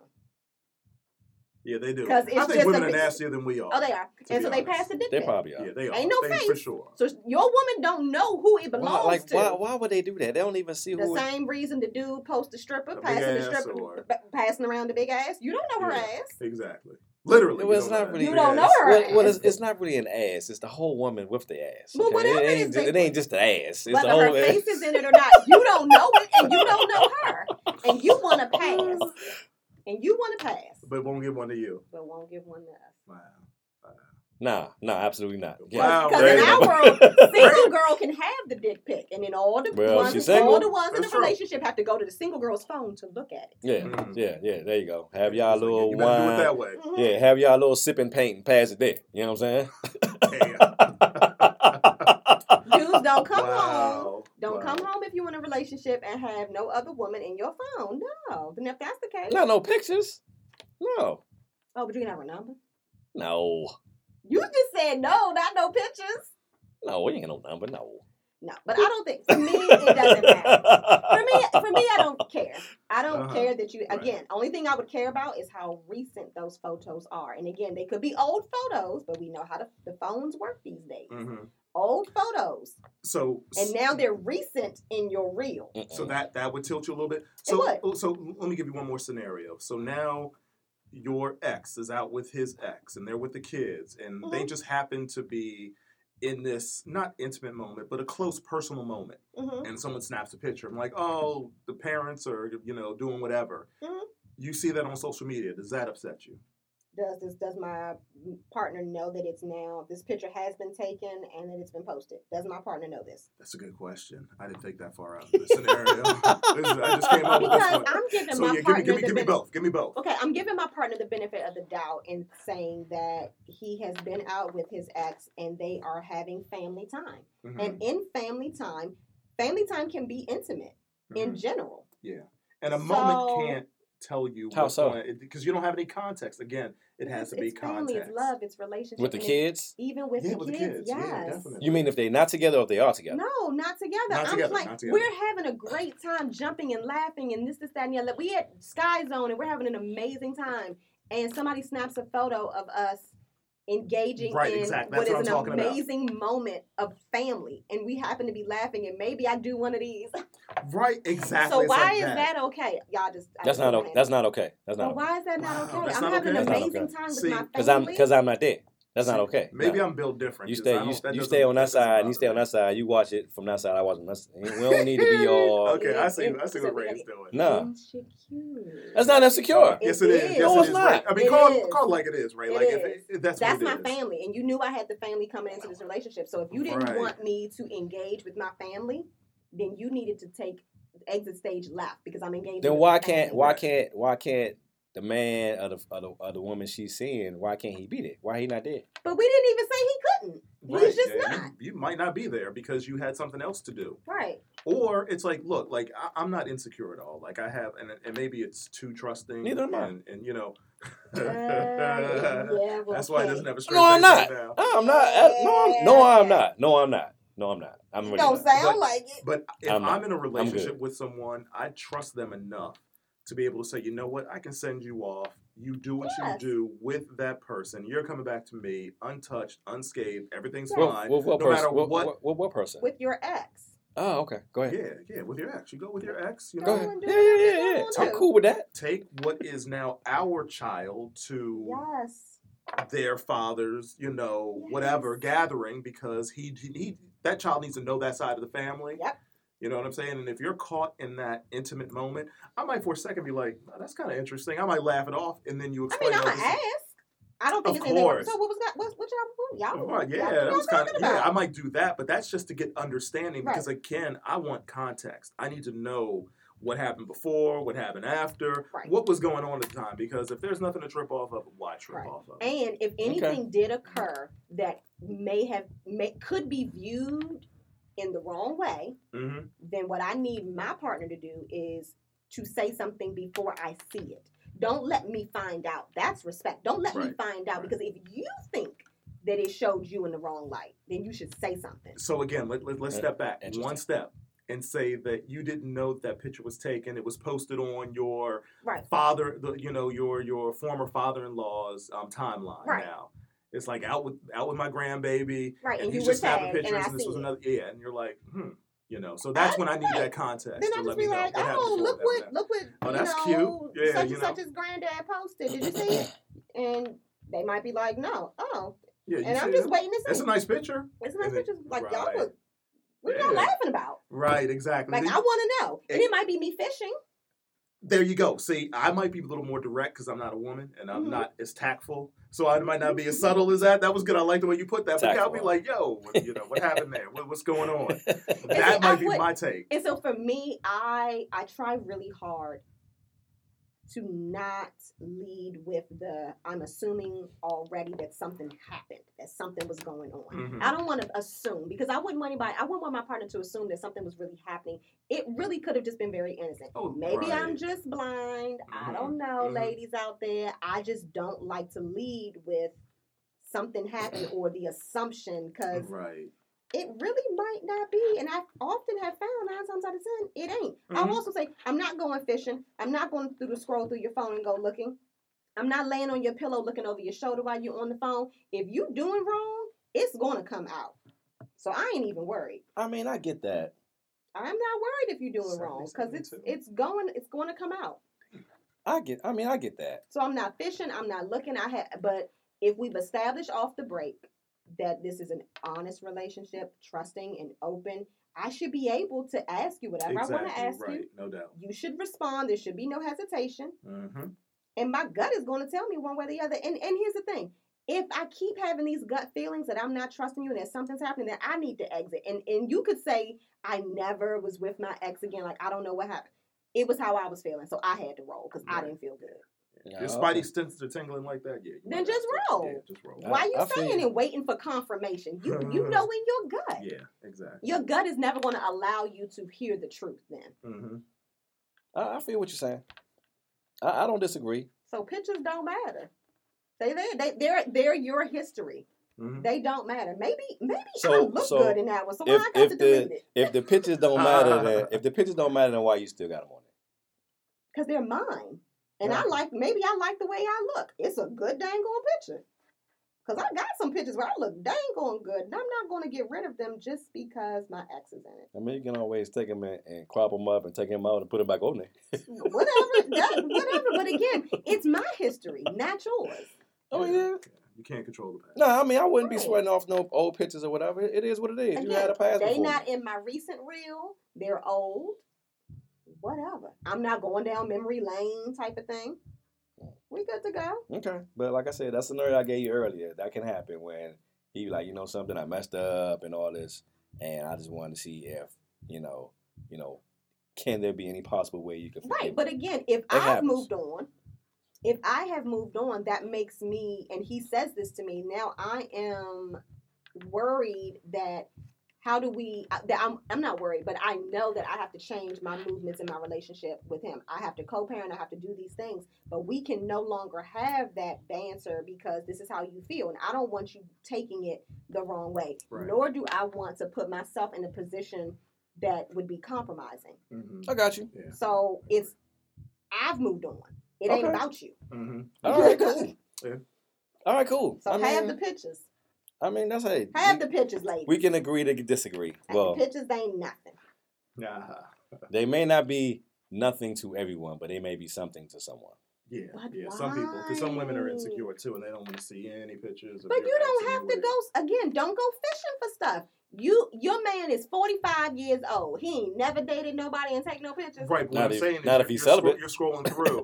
Yeah, they do. 'Cause it's I think women are nastier than we are. Oh, they are, and be so they pass the dick they probably are. Yeah, they are. Ain't no they, face. for sure. So your woman don't know who it Why, belongs like to. why why would they do that? They don't even see the who. it- same reason the dude post the stripper, A big passing the stripper, or- b- passing around the big ass. You don't know her Yeah. ass. Exactly. Literally. Well, it's don't know really. You don't know her Well, well, it's, it's not really an ass. It's the whole woman with the ass. Well, okay? whatever it it ain't. is, ju- it ain't just the ass. It's the whole. her face is in it or not, you don't know it, and you don't know her, and you want to pass, and you want to pass, But won't give one to you. but won't give one to us. Wow. Nah, no, absolutely not. Wow, Because in our world, single girl can have the dick pic, and then all the Well, ones, she's all the ones in the That's true. relationship have to go to the single girl's phone to look at it. Yeah, Mm. yeah, yeah. There you go. Have y'all So, yeah, little you better do it wine. that way. Mhm. Yeah, have y'all little sipping paint and pass it there. You know what I'm saying? Don't come home. Don't Wow. come home if you're in a relationship and have no other woman in your phone. No. Then if that's the case, Not no pictures. No, oh, but you can have her number. no, You just said no, not no pictures. no. We ain't got no number. No. No, but I don't think for me it doesn't matter. For me, for me, I don't care. I don't Uh-huh. care that you. Right. Again, only thing I would care about is how recent those photos are. And again, they could be old photos, but we know how the, the phones work these days. Mhm. Old photos, So and now they're recent in your reel. So that that would tilt you a little bit. So would. so let me give you one more scenario. So now your ex is out with his ex and they're with the kids and they Mhm. just happen to be in this not intimate moment but a close personal moment hmm and someone snaps a picture. I'm like, "Oh, the parents are, you know, doing whatever." Mhm. You see that on social media. Does that upset you? Does this? Does my partner know that it's now this picture has been taken and that it's been posted? Does my partner know this? That's a good question. I didn't think that far out of the scenario. I just came up with this one. I'm giving So my yeah, give me give me give me benefit- both. Give me both. Okay, I'm giving my partner the benefit of the doubt in saying that he has been out with his ex and they are having family time. Mhm, And in family time, family time can be intimate in mhm. general. And a So- moment can't tell you How what's so? because you don't have any context. Again, it has to be it's family, context. it's love, it's relationship. With the kids? even with, Yeah, the, with the kids, kids. Yeah, yes. definitely. You mean if they're not together or if they are together? No, not together. Not I'm together, like, not together. we're having a great time jumping and laughing and this, this, that, and the other. We at Sky Zone and we're having an amazing time. And somebody snaps a photo of us engaging Right, in exactly. what That's is what an talking about. amazing moment of family. And we happen to be laughing and maybe I do one of these. Right, exactly. so It's why like is that. okay? Y'all just I That's not. Okay. That's not okay. That's Well, not. why is that not okay? that's I'm not having okay. an amazing okay. time with See, my Because I'm. Because I'm not there. That's not okay. Maybe No. I'm built different. You 'cause stay. You, you stay on that side. bother You stay on that side. You watch it from that side. I watch on that. side. We don't need to be all. Okay, I see. I see what we Ray's gotta- doing. No, Insecure. that's not insecure. It Yes, it is. is. Yes, No, it it's is. not. Ray. I mean, It call is. call it like it is, Ray. It like if is. it, that's That's what my it is. family, and you knew I had the family coming into this relationship. So if you didn't Right. want me to engage with my family, then you needed to take exit stage left because I'm engaged. Then with why can't why can't why can't the man of the, of the of the woman she's seeing why can't he be there? Why he not there? But we didn't even say he couldn't. He's just yeah, not. You, you might not be there because you had something else to do. Right. Or it's like, look, like I, I'm not insecure at all. Like I have, and, and maybe it's too trusting. Neither am I. And, and you know, Uh, yeah, well, that's why it doesn't have a straight No, I'm not. right now. No, I'm not. Uh, No, I'm, no, I'm not. No, I'm not. No, I'm not. I'm You really don't not. sound But- like it. But if I'm I'm, in a relationship with someone, I trust them enough to be able to say, you know what, I can send you off. You do what Yes. you do with that person. You're coming back to me untouched, unscathed. Everything's Yes. Fine. well, what no person? matter what, what- what, what, what person? With your ex. oh, okay. Go ahead. Yeah, yeah, with your ex. You go with your ex. You Go know, ahead. Yeah, yeah, yeah, yeah. wanna I'm cool with that. take what is now our child to Yes. their fathers, you know, whatever gathering because he, he he that child needs to know that side of the family. Yep. You know what I'm saying? And if you're caught in that intimate moment, I might for a second be like, oh, "That's kind of interesting." I might laugh it off, and then you explain. I explain. mean, I'm gonna ask. I don't think Of it's anything. course. So what was that? What, what y'all? Y'all? Right, y'all- yeah, what that was kind of talking yeah. I might do that, but that's just to get understanding Right. because again, I want context. I need to know what happened before, what happened after, Right. what was going on at the time. Because if there's nothing to trip off of, why trip Right. off of? And if anything did occur that may have may, could be viewed in the wrong way, Mhm. then what I need my partner to do is to say something before I see it. Don't let me find out. That's respect. Don't let me find out Right. because if you think that it showed you in the wrong light, then you should say something. So again, let, let, let's step back Interesting. one step and say that you didn't know that, that picture was taken. It was posted on your Right. father, the, you know, your your former father-in-law's um, timeline. Right. Now it's like out with out with my grandbaby, Right. and, And, he's just snapping and pictures, I and this was it. another yeah, and you're like, hmm, you know. So that's I- when I need that context Then I just be like, oh, look what look what, Oh, you that's know, cute. Yeah, such and such as granddad posted. Did you see it? And they might be like, no, oh, Yeah, and I'm just it? waiting to see. It's a nice picture. It's a nice and picture. Like right. y'all look, what y'all laughing about? Right, exactly. Like I want to know, and it might be me fishing. There you go. See, I might be a little more direct because I'm not a woman and I'm Mhm. not as tactful. So I might not be as subtle as that. That was good. I like the way you put that. But I'll be like, yo, you know, what happened there? What, what's going on? That I might be would- my take. And so for me, I I try really hard to not lead with the I'm assuming already that something happened, that something was going on. Mhm. I don't want to assume because I wouldn't want anybody I wouldn't want my partner to assume that something was really happening. It really could have just been very innocent. Oh, Maybe I'm just blind. I Mhm, don't know, mhm. ladies out there. I just don't like to lead with something happened or the assumption because Right. It really might not be. And I often have found nine times out of ten, it ain't. I'll Mhm. also say, I'm not going fishing. I'm not going through the scroll through your phone and go looking. I'm not laying on your pillow looking over your shoulder while you're on the phone. If you doing wrong, it's gonna come out. So I ain't even worried. I mean, I get that. I'm not worried if you're doing Seventy wrong because it's too. it's going it's going to come out. I get. I mean, I get that. So I'm not fishing. I'm not looking. I have, but if we've established off the break that this is an honest relationship, trusting and open, I should be able to ask you whatever I want to ask Right. you. No doubt. You should respond. There should be no hesitation, hmm and my gut is going to tell me one way or the other. And and here's the thing: if I keep having these gut feelings that I'm not trusting you and that something's happening, then I need to exit. And and you could say I never was with my ex again. Like I don't know what happened. It was how I was feeling, so I had to roll because I didn't feel good. Yeah, Your okay. spidey senses are tingling like that. Yeah. Then just roll. Yeah, just roll. I- Why you I feel saying and waiting for confirmation? You you know in your gut. Yeah. Exactly. Your gut is never going to allow you to hear the truth. Then, hmm I, I feel what you're saying. I, I don't disagree. so pictures don't matter. They they they they're they're your history. hmm They don't matter. Maybe maybe I So- look so good in that one, so why I got if to the- delete it If the pictures don't matter, then if the pictures don't matter, then why you still got them on there? because they're mine, and I like maybe I like the way I look. It's a good dang on picture. Cause I got some pictures where I look dang on good, and I'm not going to get rid of them just because my ex is in it. I mean, you can always take them and, and crop them up and take them out and put them back on there. whatever, that, whatever. But again, it's my history, not yours. Oh yeah. You can't control the past. No, I mean I wouldn't be sweating off no old pictures or whatever. It is what it is. you had a past They before. not in my recent reel. They're old. Whatever. I'm not going down memory lane type of thing. We good to go. Okay, but like I said, that scenario I gave you earlier, that can happen when he like, you know, something I messed up and all this, and I just wanted to see if, you know, you know, can there be any possible way you can Right. But again, if I've happens. moved on, if I have moved on, that makes me, and he says this to me, now I am worried that how do we I- that I'm, I'm not worried but i know that i have to change my movements in my relationship with him i have to co-parent i have to do these things but we can no longer have that banter because this is how you feel and i don't want you taking it the wrong way Right. nor do i want to put myself in a position that would be compromising Mhm. I got you. Yeah. so it's i've moved on it ain't about you Mhm. All right, cool. Yeah. All right, cool. so I have mean, the pictures I mean, that's hey. have we, the pictures ladies we can agree to disagree. And Well, the pictures ain't nothing Uh-huh. they may not be nothing to everyone, but they may be something to someone. Yeah, But yeah. Some people, because some women are insecure too, and they don't want to see any pictures. But you don't have to go again. Don't go fishing for stuff. You your man is forty five years old. He ain't never dated nobody and take no pictures. Right, but what Not I'm saying is not you're, if he's you're, scro- celibate. you're scrolling through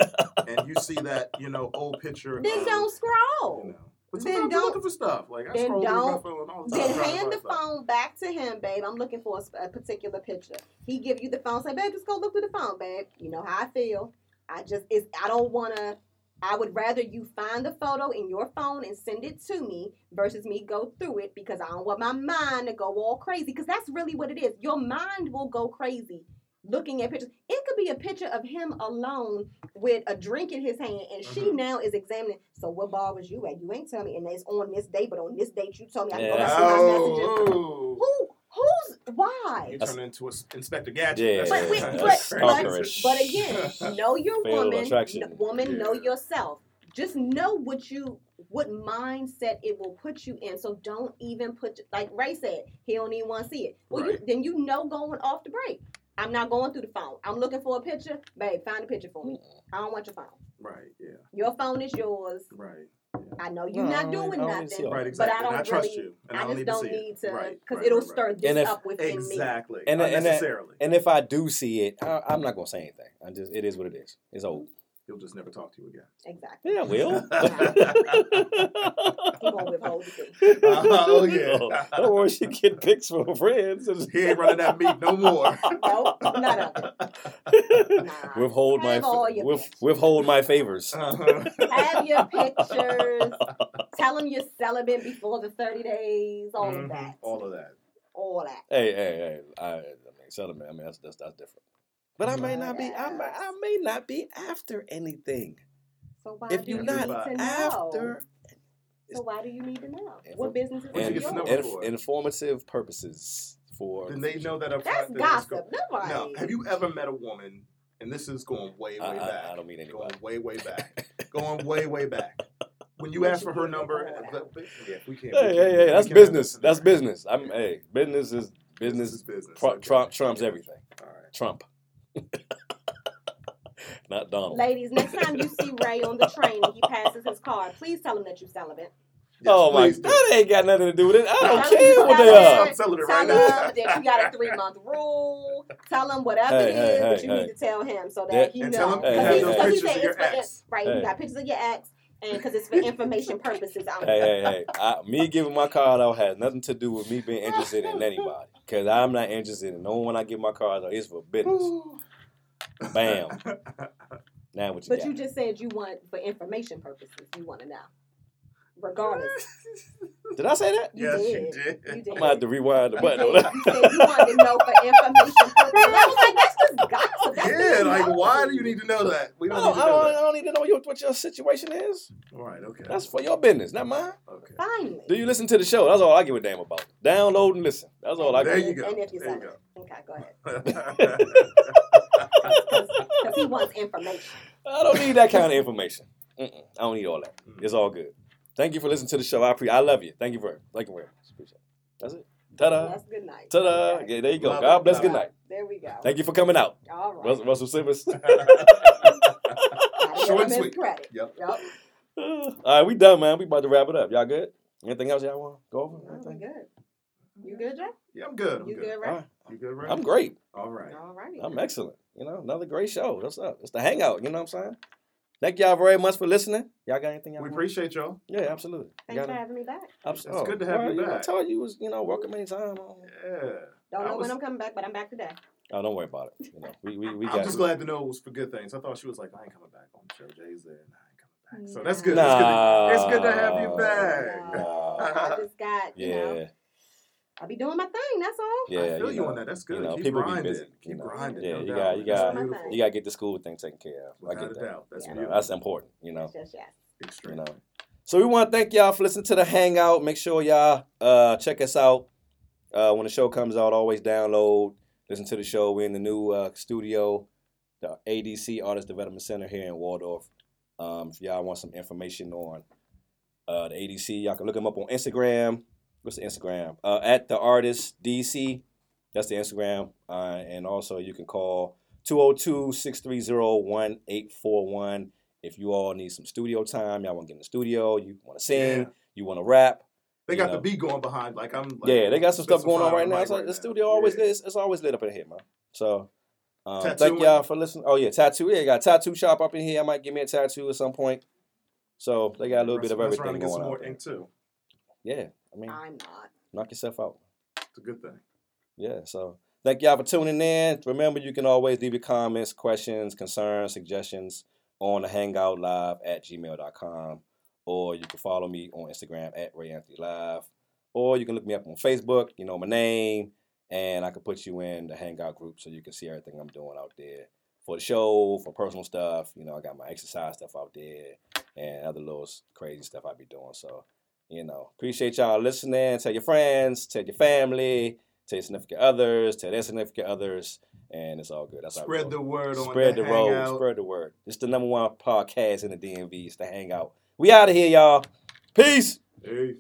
and you see that you know old picture. Then of, don't scroll. You know, but Then don't- looking for stuff. Like I then scroll through my don't- phone all the time. Then hand the stuff. phone back to him, babe. I'm looking for a, a particular picture. He give you the phone, say, babe, just go look through the phone, babe. You know how I feel. I just it's I don't wanna I would rather you find the photo in your phone and send it to me versus me go through it because I don't want my mind to go all crazy. Because that's really what it is. Your mind will go crazy looking at pictures. It could be a picture of him alone with a drink in his hand, and she Mhm. now is examining. So what bar was you at? You ain't tell me, and it's on this date, but on this date you told me I can Yeah, go back to my messages. Oh, Who? Who's? Why? you That's- turn into a s- Inspector Gadget. Yeah, But, we, but, but, but again, know your Fatal woman. attraction. kn- woman, know yourself. Just know what you, what mindset it will put you in. So don't even put, like Ray said, he don't even want to see it. Well, you, then you know going off the break. I'm not going through the phone. I'm looking for a picture. Babe, find a picture for me. Mm-hmm. I don't want your phone. right, yeah, Your phone is yours. right, I know you're No, not doing even- I don't even see nothing. all right, that. exactly. But I don't and I trust really- you, and I I, don't just need don't to need to, right, because right, it'll right, stir right. this And if- up within me. Exactly, And- and. And if I do see it, I, I'm not gonna say anything. I just it is what it is. It's old. He'll just never talk to you again. Exactly. Yeah, I will. He gonna withhold the fee. Oh, yeah. Don't worry, she get pics from friends. He ain't running that meat no more. No, none of it. Nah. withhold my Have all your with, pics. withhold my favors. Uh-huh. Have your pictures. Tell them you're celibate before the 30 days. All of Mhm. that. All of that. All that. Hey, hey, hey! I, I mean, celibate. I mean, that's that's that's different. But I may not be. I may, I may not be after anything. So why If do you're not need to know? after So why do you need to know? Info- What business is What'd you in, yours? to know for? informative purposes for. Then they know that up That's front. that it's gossip. go- Nobody. Now, have you ever met a woman, and this is going way, way I, back. I, I don't mean going way, way back. going way, way back. When you ask for her number, going the- out. the- yeah, we can't. Hey, we hey, hey! That's business. That's business. I'm hey, business is business. is business. Pro- okay. Trump trumps Yeah. everything. All right. Trump, not Donald. Ladies, next time you see Ray on the train and he passes his card, please tell him that you're celibate. Yes, oh my! please do. That ain't got nothing to do with it. I don't Tell care you're what they are. I'm selling it Tell right him now. that you got a three month rule. Tell him whatever Hey, it hey, that hey, you hey. need to tell him so that Yeah. he knows. tell Because he- those he said it's for- ex. Right, Hey. you got pictures of your ex, and because it's for information purposes only. Hey, hey, hey! I, me giving my card out has nothing to do with me being interested in anybody. Cause I'm not interested in no one. I give my card out, it's for business. Bam. Now what you But got? you just said you want for information purposes. You want to know, regardless. Did I say that? You Yes, you did. did. You did. I'm gonna have to rewind the button. said, on that. you said you wanted to know for information purposes. I was like, that's just gossip. That's yeah, like nosy. why do you need to know that? We oh, I don't don't, need I, to know don't, I that. don't need to know your, what your situation is. All right, okay. That's for your business, not mine. okay. Finally. Do you listen to the show? That's all I give a damn about. Download and listen. That's all I There give. you go. And if you There you celibate. Okay, go ahead. Because he wants information. I don't need that kind of information. Mm-mm, I don't need all that. It's all good. Thank you for listening to the show. I appreciate. I love you. Thank you very, thank you very much. Appreciate it. That's it. Ta-da. That's good night. Ta-da. Yeah, there you go. Love God bless. Love Good night. There we go. Thank you for coming out, All right. Russell, Russell Simmons. Short and sweet. Credit. Yep. Yep. all right, we done, man. We about to wrap it up. Y'all good? Anything else y'all want to go over? We Anything? good. You good, Jay? Yeah, I'm good. I'm You good. good, All right? right. You good, right? I'm great. All right. All righty. I'm excellent. You know, another great show. What's up? It's the hangout. You know what I'm saying? Thank y'all very much for listening. Y'all got anything y'all We want? appreciate y'all. Yeah, absolutely. Thanks Got for it? having me back. Abs- It's good to oh, have well, you back. I told you you was, you know, welcome anytime. Oh, Yeah. Don't I know was- when I'm coming back, but I'm back today. Oh, don't worry about it. You know, we we, we I'm just it. glad to know it was for good things. I thought she was like, I ain't coming back oh, on the show. Jay's there. and I ain't coming back. So that's good. Nah. It's good to, it's good to have you back. No. I just got, you know, Yeah. I be doing my thing. That's all. Yeah, I feel you, know, on that. That's good. you know, Keep people grinding. be busy. Keep you know. grinding. Yeah, no you got you got you got to get the school thing taken care of. I get a that. doubt. That's Yeah. You know, beautiful. that's important. You know. Yes, yes, yes. you Extreme. know. So we want to thank y'all for listening to the Hangout. Make sure y'all uh, check us out uh, when the show comes out. Always download, listen to the show. We're in the new uh, studio, the ADC Artist Development Center here in Waldorf. Um, if y'all want some information on uh, the ADC, y'all can look them up on Instagram. What's the Instagram? Uh, at the artist DC. That's the Instagram. Uh, and also you can call 202-630-1841 if you all need some studio time, y'all want to get in the studio, you want to sing, Yeah. you want to rap. They got know. the beat going behind. Like I'm. Like, yeah, they got some stuff going on right now. It's like, right the now. studio always Yeah. lit. It's, it's always lit up in here, man. So um, thank y'all for listening. Oh yeah, tattoo. Yeah, got a tattoo shop up in here. I might give me a tattoo at some point. So they got a little bit of Mess- mess around everything and get some going on. more ink too. Yeah, I mean, I'm not. knock yourself out. It's a good thing. Yeah, so thank y'all for tuning in. Remember, you can always leave your comments, questions, concerns, suggestions on the Hangout Live at gmail.com. Or you can follow me on Instagram at Ray Anthony Live. Or you can look me up on Facebook, you know my name, and I can put you in the Hangout group so you can see everything I'm doing out there. For the show, for personal stuff, you know, I got my exercise stuff out there and other little crazy stuff I be doing. So, you know, appreciate y'all listening. Tell your friends, tell your family, tell your significant others, tell their significant others, and it's all good. That's Spread roll. the word on spread the, the road, spread the word. It's the number one podcast in the DMV. It's the Hangout. We out of here, y'all. Peace. Peace.